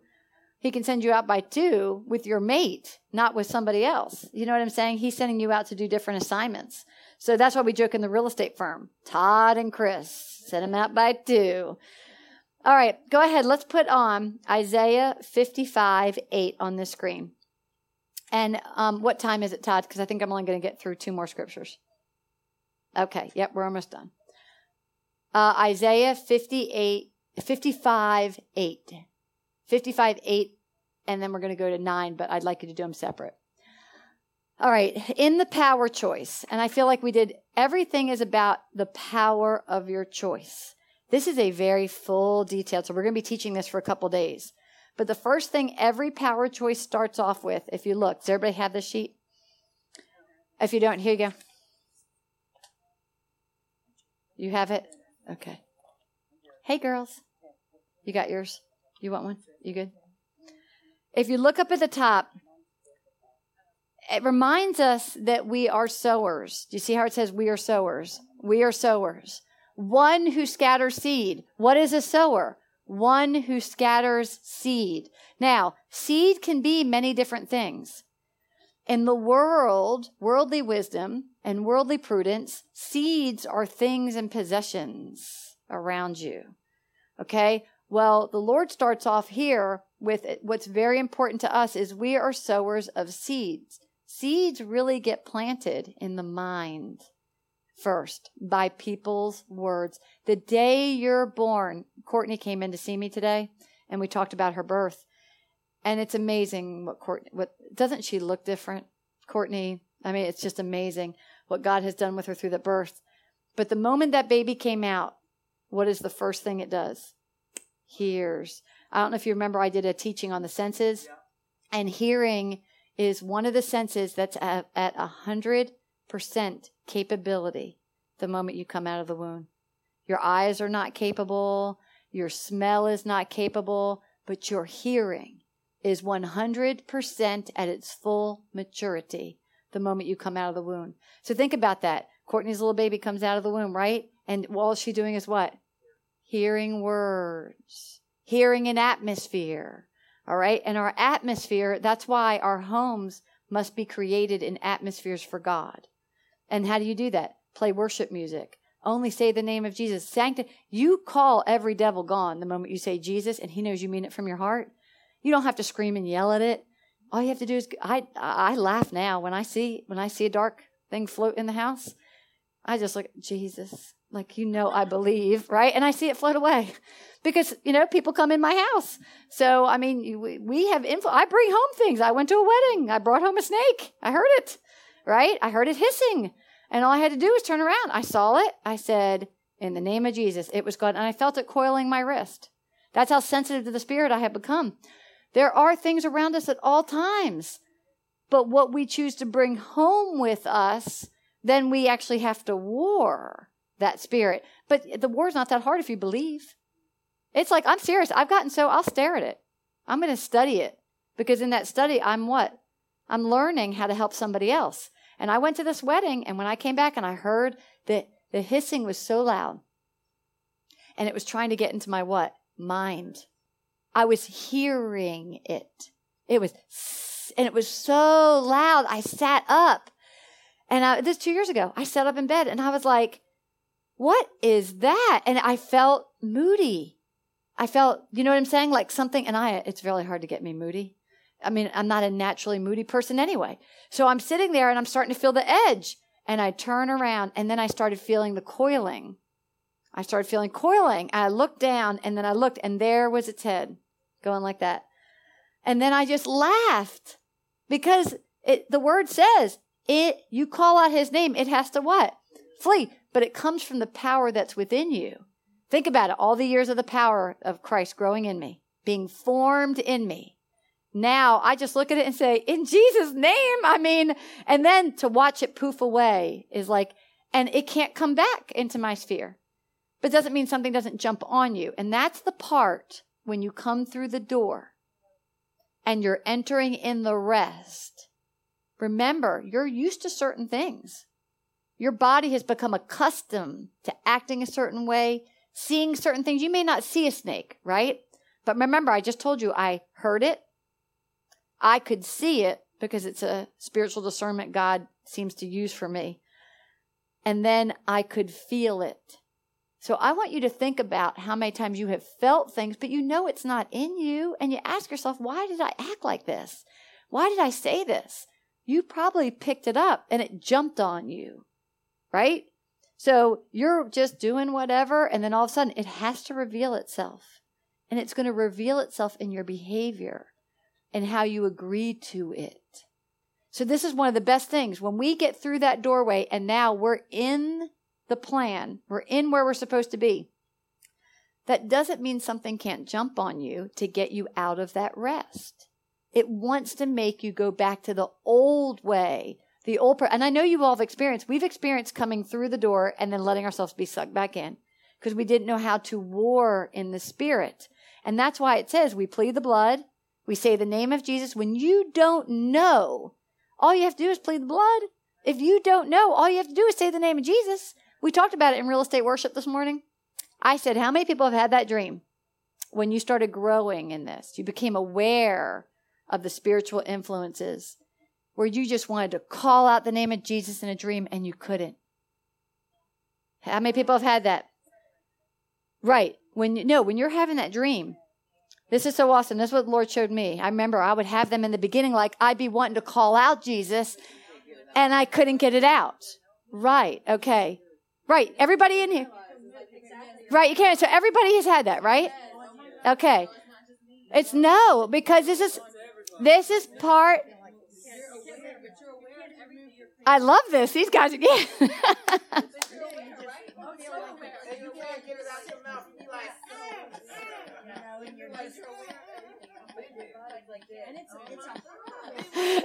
He can send you out by two with your mate, not with somebody else. You know what I'm saying? He's sending you out to do different assignments. So that's why we joke in the real estate firm. Todd and Chris, send them out by two. All right, go ahead. Let's put on Isaiah 55 8 on the screen. And um, what time is it, Todd? Because I think I'm only going to get through two more scriptures. Okay, yep, we're almost done. Uh, Isaiah 58, 55, 8. 55, 8, and then we're going to go to 9, but I'd like you to do them separate. All right, in the power choice, and I feel like we did everything is about the power of your choice. This is a very full detail, so we're going to be teaching this for a couple days. But the first thing every power choice starts off with, if you look, does everybody have this sheet? If you don't, here you go. You have it? Okay. Hey, girls. You got yours? You want one? You good? If you look up at the top, it reminds us that we are sowers. Do you see how it says we are sowers? We are sowers. One who scatters seed. What is a sower? One who scatters seed. Now, seed can be many different things. In the world, worldly wisdom and worldly prudence, seeds are things and possessions around you. Okay? Well, the Lord starts off here with what's very important to us is we are sowers of seeds. Seeds really get planted in the mind first by people's words. The day you're born, Courtney came in to see me today and we talked about her birth. And it's amazing what Courtney, what, doesn't she look different? Courtney, I mean, it's just amazing what God has done with her through the birth. But the moment that baby came out, what is the first thing it does? Hears. I don't know if you remember, I did a teaching on the senses, yeah. and hearing is one of the senses that's at a hundred percent capability the moment you come out of the womb. Your eyes are not capable, your smell is not capable, but your hearing is 100% at its full maturity the moment you come out of the womb. So think about that. Courtney's little baby comes out of the womb, right? And all she's doing is what? Hearing words, hearing an atmosphere. All right. And our atmosphere, that's why our homes must be created in atmospheres for God. And how do you do that? Play worship music. Only say the name of Jesus. Sancti- you call every devil gone the moment you say Jesus and he knows you mean it from your heart. You don't have to scream and yell at it. All you have to do is I I laugh now when I see when I see a dark thing float in the house. I just look Jesus, like you know I believe, right? And I see it float away. because you know people come in my house. So I mean, we, have info. I bring home things. I went to a wedding. I brought home a snake. I heard it, right? I heard it hissing, and all I had to do was turn around. I saw it. I said, "In the name of Jesus," it was gone, and I felt it coiling my wrist. That's how sensitive to the spirit I have become. There are things around us at all times, but what we choose to bring home with us, then we actually have to war that spirit. But the war's not that hard if you believe. It's like, I'm serious. I've gotten so, I'll stare at it. I'm going to study it because in that study, I'm what? I'm learning how to help somebody else. And I went to this wedding, and when I came back and I heard that the hissing was so loud, and it was trying to get into my what? Mind. I was hearing it. It was, and it was so loud. I sat up. And I, this two years ago, I sat up in bed and I was like, what is that? And I felt moody. I felt, you know what I'm saying? Like something, and I, it's really hard to get me moody. I mean, I'm not a naturally moody person anyway. So I'm sitting there and I'm starting to feel the edge. And I turn around and then I started feeling the coiling. I started feeling coiling. I looked down and then I looked and there was its head going like that. And then I just laughed because it, the word says it, you call out his name, it has to what? Flee. But it comes from the power that's within you. Think about it. All the years of the power of Christ growing in me, being formed in me. Now I just look at it and say, in Jesus' name. I mean, and then to watch it poof away is like, and it can't come back into my sphere. But doesn't mean something doesn't jump on you. And that's the part when you come through the door and you're entering in the rest. Remember, you're used to certain things. Your body has become accustomed to acting a certain way, seeing certain things. You may not see a snake, right? But remember, I just told you I heard it. I could see it because it's a spiritual discernment God seems to use for me. And then I could feel it. So I want you to think about how many times you have felt things, but you know it's not in you. And you ask yourself, why did I act like this? Why did I say this? You probably picked it up and it jumped on you, right? So you're just doing whatever, and then all of a sudden it has to reveal itself. And it's going to reveal itself in your behavior and how you agree to it. So this is one of the best things. When we get through that doorway and now we're in the plan, we're in where we're supposed to be, that doesn't mean something can't jump on you to get you out of that rest. It wants to make you go back to the old way, the old, per- and I know you all have experienced, we've experienced coming through the door and then letting ourselves be sucked back in because we didn't know how to war in the spirit. And that's why it says we plead the blood, we say the name of Jesus. When you don't know, all you have to do is plead the blood. If you don't know, all you have to do is say the name of Jesus. We talked about it in real estate worship this morning. I said, How many people have had that dream when you started growing in this? You became aware of the spiritual influences where you just wanted to call out the name of Jesus in a dream and you couldn't. How many people have had that? Right. When no, when you're having that dream, this is so awesome. This is what the Lord showed me. I remember I would have them in the beginning, like I'd be wanting to call out Jesus and I couldn't get it out. Right. Okay. Right. Everybody in here. Right. You can't. So everybody has had that, right? Okay. It's no, because this is, this is part. I love this. These guys again.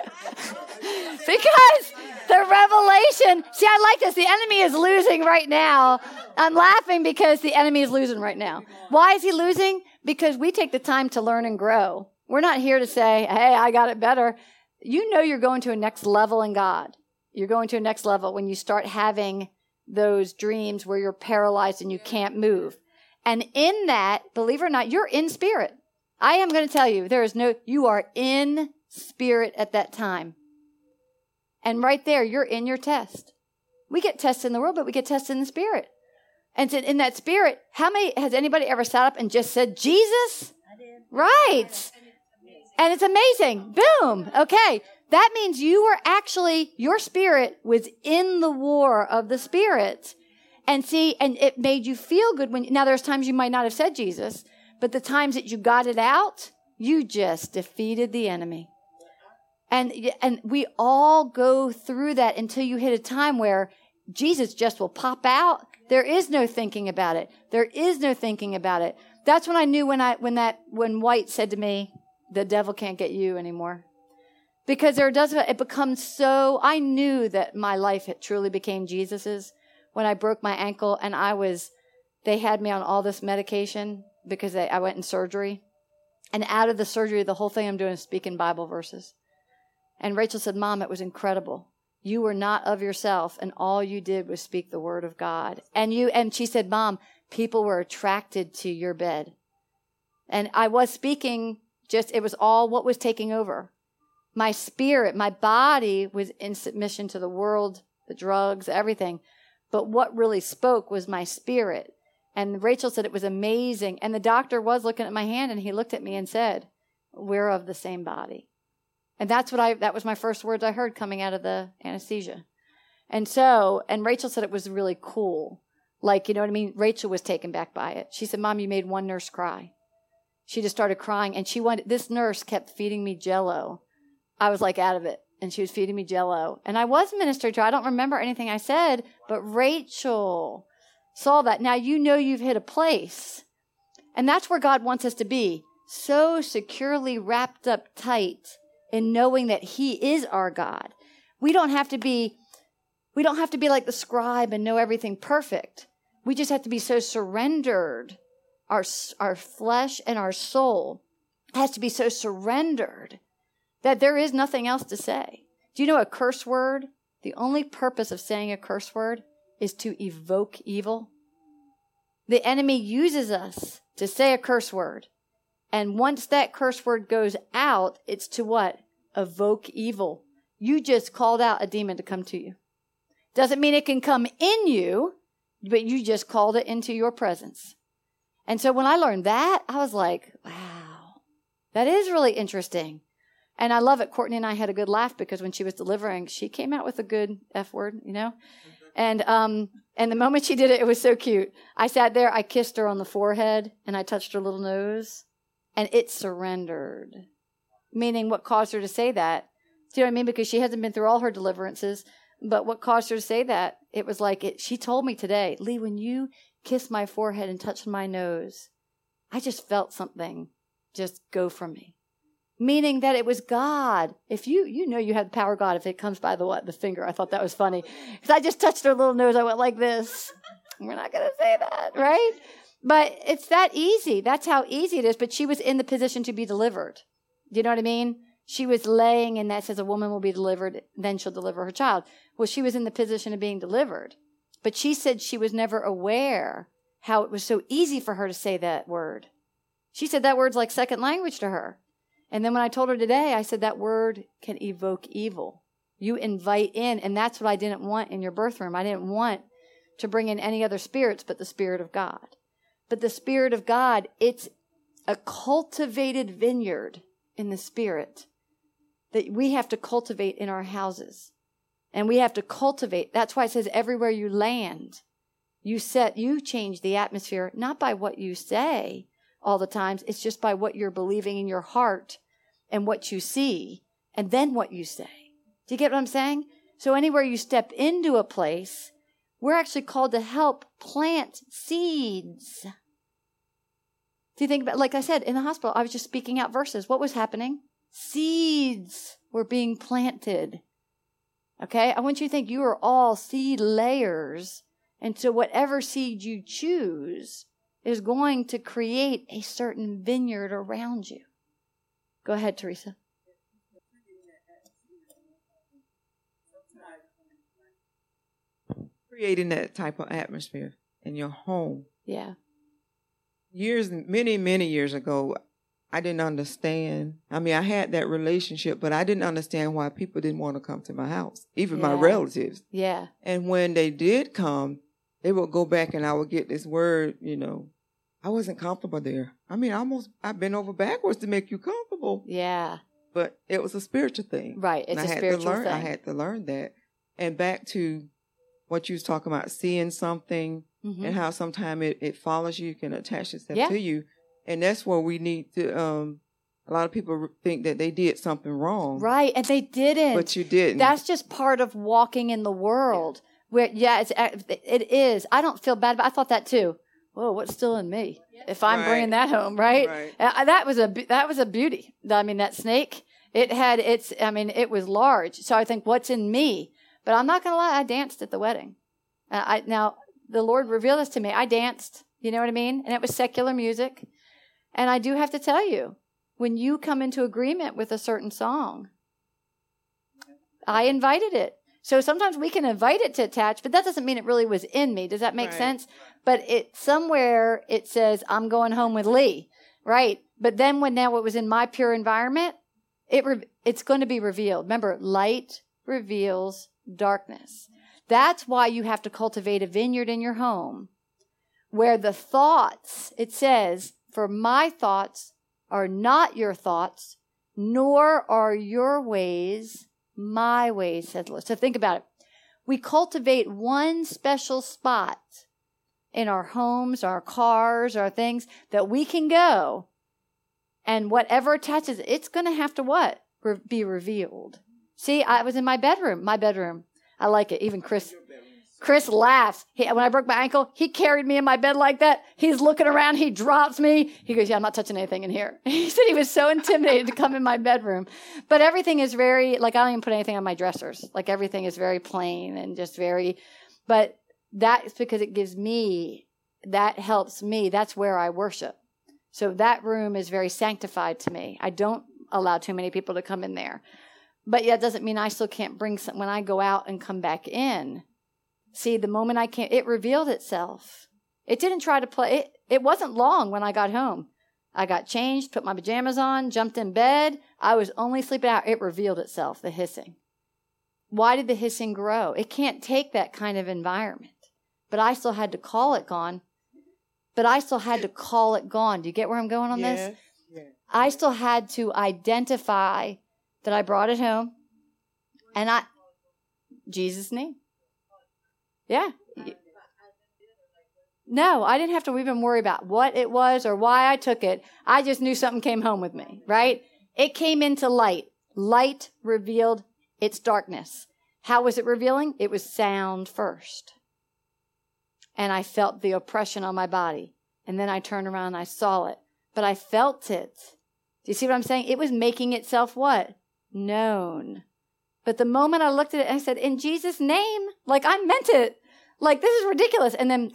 because the revelation, see, I like this. The enemy is losing right now. I'm laughing because the enemy is losing right now. Why is he losing? Because we take the time to learn and grow. We're not here to say, hey, I got it better. You know you're going to a next level in God. You're going to a next level when you start having those dreams where you're paralyzed and you can't move. And in that, believe it or not, you're in spirit. I am going to tell you, there is no, you are in spirit at that time. And right there, you're in your test. We get tests in the world, but we get tests in the spirit. And in that spirit, how many has anybody ever sat up and just said, Jesus? Right. And it's amazing. Boom. Okay. That means you were actually, your spirit was in the war of the spirit. And see, and it made you feel good when, now there's times you might not have said Jesus, but the times that you got it out, you just defeated the enemy. And, and we all go through that until you hit a time where Jesus just will pop out. There is no thinking about it. There is no thinking about it. That's when I knew when I, when that, when White said to me, the devil can't get you anymore. Because there does, it becomes so, I knew that my life had truly became Jesus's when I broke my ankle and I was, they had me on all this medication because they, I went in surgery. And out of the surgery, the whole thing I'm doing is speaking Bible verses. And Rachel said, Mom, it was incredible. You were not of yourself, and all you did was speak the word of God. And you, and she said, Mom, people were attracted to your bed. And I was speaking just, it was all what was taking over. My spirit, my body was in submission to the world, the drugs, everything. But what really spoke was my spirit. And Rachel said it was amazing. And the doctor was looking at my hand and he looked at me and said, We're of the same body. And that's what I, that was my first words I heard coming out of the anesthesia. And so, and Rachel said it was really cool. Like, you know what I mean? Rachel was taken back by it. She said, Mom, you made one nurse cry. She just started crying and she wanted, this nurse kept feeding me jello. I was like out of it and she was feeding me jello. And I was ministered to. I don't remember anything I said, but Rachel saw that. Now you know you've hit a place. And that's where God wants us to be. So securely wrapped up tight in knowing that He is our God. We don't have to be, we don't have to be like the scribe and know everything perfect. We just have to be so surrendered. Our, our flesh and our soul has to be so surrendered that there is nothing else to say. Do you know a curse word? The only purpose of saying a curse word is to evoke evil. The enemy uses us to say a curse word and once that curse word goes out, it's to what? Evoke evil. You just called out a demon to come to you. Doesn't mean it can come in you, but you just called it into your presence. And so when I learned that, I was like, wow, that is really interesting. And I love it. Courtney and I had a good laugh because when she was delivering, she came out with a good F word, you know? And um, and the moment she did it, it was so cute. I sat there, I kissed her on the forehead, and I touched her little nose and it surrendered. Meaning, what caused her to say that? Do you know what I mean? Because she hasn't been through all her deliverances, but what caused her to say that? It was like it. She told me today, Leigh, when you kissed my forehead and touched my nose, I just felt something just go from me. Meaning that it was God. If you you know you have the power of God if it comes by the what the finger. I thought that was funny because I just touched her little nose. I went like this. We're not going to say that, right? But it's that easy. That's how easy it is. But she was in the position to be delivered. Do you know what I mean? She was laying in that says a woman will be delivered, then she'll deliver her child. Well, she was in the position of being delivered. But she said she was never aware how it was so easy for her to say that word. She said that word's like second language to her. And then when I told her today, I said that word can evoke evil. You invite in, and that's what I didn't want in your birth room. I didn't want to bring in any other spirits but the Spirit of God. But the Spirit of God, it's a cultivated vineyard in the Spirit that we have to cultivate in our houses. And we have to cultivate. That's why it says everywhere you land, you set, you change the atmosphere, not by what you say all the times. It's just by what you're believing in your heart and what you see and then what you say. Do you get what I'm saying? So anywhere you step into a place, we're actually called to help plant seeds. Do you think about, like I said, in the hospital, I was just speaking out verses. What was happening? Seeds were being planted. Okay? I want you to think you are all seed layers. And so whatever seed you choose is going to create a certain vineyard around you. Go ahead, Teresa. creating that type of atmosphere in your home. Yeah. Years, many, many years ago, I didn't understand. I mean, I had that relationship, but I didn't understand why people didn't want to come to my house, even yeah. my relatives. Yeah. And when they did come, they would go back and I would get this word, you know, I wasn't comfortable there. I mean, almost I've been over backwards to make you comfortable. Yeah. But it was a spiritual thing. Right. It's and a spiritual learn, thing. I had to learn that. And back to what you was talking about, seeing something Mhm. and how sometimes it, it follows you, can attach itself Yeah. to you. And that's where we need to, um, a lot of people think that they did something wrong. Right, and they didn't. But you didn't. That's just part of walking in the world. Where yeah, it's it is. I don't feel bad, but I thought that too. Whoa, what's still in me? If I'm Right. bringing that home, right? Right. Uh, that was a that was a beauty. I mean, that snake. It had its. I mean, it was large. So I think, what's in me? But I'm not gonna lie. I danced at the wedding. Uh, I now the Lord revealed this to me. I danced. You know what I mean? And it was secular music. And I do have to tell you, when you come into agreement with a certain song, I invited it. So sometimes we can invite it to attach, but that doesn't mean it really was in me. Does that make Right. sense? But it somewhere it says I'm going home with Lee, right? But then when now it was in my pure environment, it re- it's going to be revealed. Remember, light reveals darkness. That's why you have to cultivate a vineyard in your home where the thoughts, it says, for my thoughts are not your thoughts, nor are your ways my way, said the Lord. So think about it. We cultivate one special spot in our homes, our cars, our things that we can go and whatever attaches, it's going to have to what? Re- be revealed. See, I was in my bedroom, my bedroom. I like it. Even Chris, Chris laughs. He, when I broke my ankle, he carried me in my bed like that. He's looking around. He drops me. He goes, "Yeah, I'm not touching anything in here." He said he was so intimidated to come in my bedroom, but everything is very like I don't even put anything on my dressers. Like everything is very plain and just very. But that's because it gives me that helps me. That's where I worship. So that room is very sanctified to me. I don't allow too many people to come in there. But yeah, it doesn't mean I still can't bring some when I go out and come back in. See, the moment I can't, it revealed itself. It didn't try to play. It, it wasn't long when I got home. I got changed, put my pajamas on, jumped in bed. I was only sleeping out. It revealed itself, the hissing. Why did the hissing grow? It can't take that kind of environment. But I still had to call it gone. But I still had to call it gone. Do you get where I'm going on this? Yeah. I still had to identify that I brought it home and I, Jesus' name. Yeah. No, I didn't have to even worry about what it was or why I took it. I just knew something came home with me, right? It came into light. Light revealed its darkness. How was it revealing? It was sound first. And I felt the oppression on my body. And then I turned around and I saw it. But I felt it. Do you see what I'm saying? It was making itself what? Known. But the moment I looked at it, I said, in Jesus' name, like I meant it. Like this is ridiculous. And then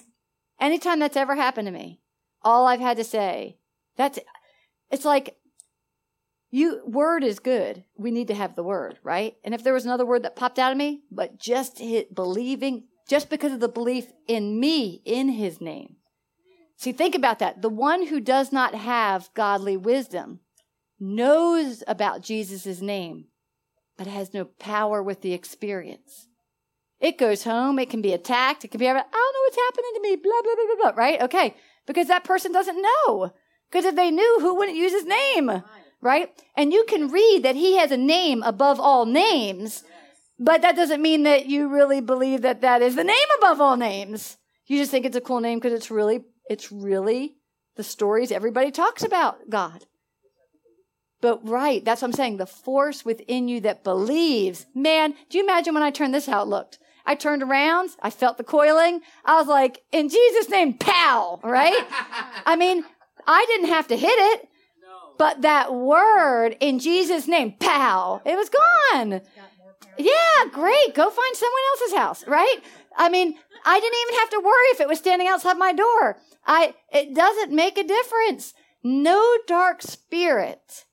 anytime that's ever happened to me, all I've had to say, that's, it's like, you, word is good. We need to have the word, right? And if there was another word that popped out of me, but just hit believing, just because of the belief in me, in his name. See, think about that. The one who does not have godly wisdom knows about Jesus' name, but has no power with the experience. It goes home, it can be attacked, it can be, I don't know what's happening to me, blah, blah, blah, blah, blah, right? Okay. Because that person doesn't know. Because if they knew, who wouldn't use his name? Right? And you can read that he has a name above all names, but that doesn't mean that you really believe that that is the name above all names. You just think it's a cool name because it's really, it's really the stories everybody talks about God. But right, that's what I'm saying. The force within you that believes. Man, do you imagine when I turned this out looked? I turned around, I felt the coiling. I was like, in Jesus' name, pow, right? I mean, I didn't have to hit it, but that word in Jesus' name, pow, it was gone. Yeah, great. Go find someone else's house, right? I mean, I didn't even have to worry if it was standing outside my door. I, it doesn't make a difference. No dark spirit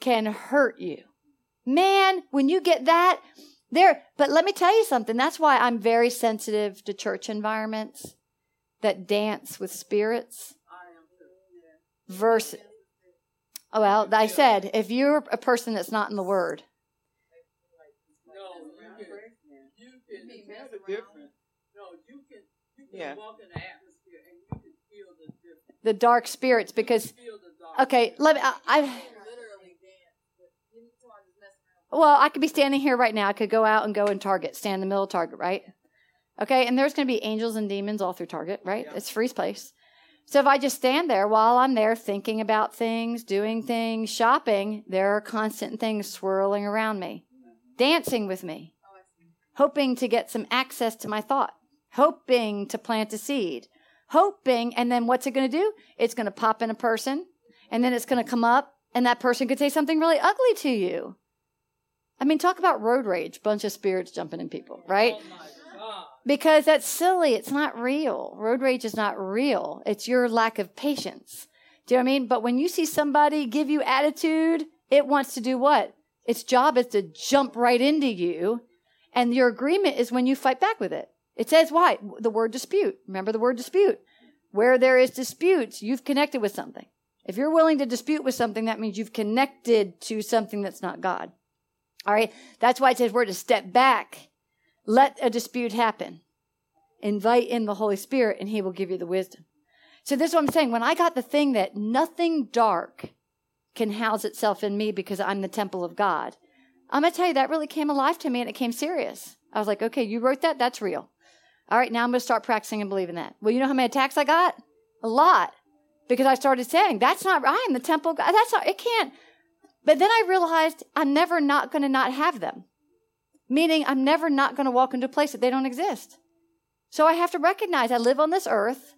can hurt you. Man, when you get that, there, but let me tell you something. That's why I'm very sensitive to church environments that dance with spirits. Versus, oh, well, I said, if you're a person that's not in the Word, No, you can, you can, That's a no, you can, Yeah. walk in the atmosphere and you can feel the dark spirits, because, Feel the dark. okay, let me, I, I Literally dance. but you need someone who's messing around. Well, I could be standing here right now. I could go out and go in Target, stand in the middle of Target, right? Okay, and there's going to be angels and demons all through Target, right? It's free place. So if I just stand there while I'm there thinking about things, doing things, shopping, there are constant things swirling around me, dancing with me, hoping to get some access to my thought, hoping to plant a seed, hoping, and then what's it going to do? It's going to pop in a person, and then it's going to come up, and that person could say something really ugly to you. I mean, talk about road rage, bunch of spirits jumping in people, right? Oh because that's silly. It's not real. Road rage is not real. It's your lack of patience. Do you know what I mean? But when you see somebody give you attitude, it wants to do what? Its job is to jump right into you. And your agreement is when you fight back with it. It says why? The word dispute. Remember the word dispute. Where there is disputes, you've connected with something. If you're willing to dispute with something, that means you've connected to something that's not God. All right. That's why it says we're to step back let a dispute happen. Invite in the Holy Spirit and he will give you the wisdom. So this is what I'm saying. When I got the thing that nothing dark can house itself in me because I'm the temple of God, I'm going to tell you that really came alive to me and it came serious. I was like, okay, you wrote that? That's real. All right, now I'm going to start practicing and believing that. Well, you know how many attacks I got? A lot. Because I started saying, that's not, right, I am the temple of God. That's not, it can't. But then I realized I'm never not going to not have them. Meaning, I'm never not going to walk into a place that they don't exist. So I have to recognize I live on this earth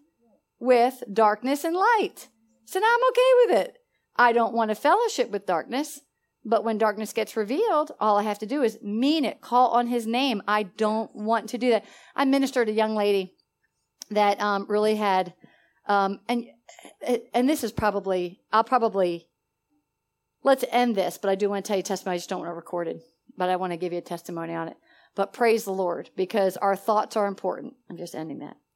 with darkness and light. So now I'm okay with it. I don't want to fellowship with darkness, but when darkness gets revealed, all I have to do is mean it, call on his name. I don't want to do that. I ministered a young lady that um, really had, um, and and this is probably I'll probably let's end this, but I do want to tell you testimony. I just don't want to record it but I want to give you a testimony on it. But praise the Lord because our thoughts are important. I'm just ending that.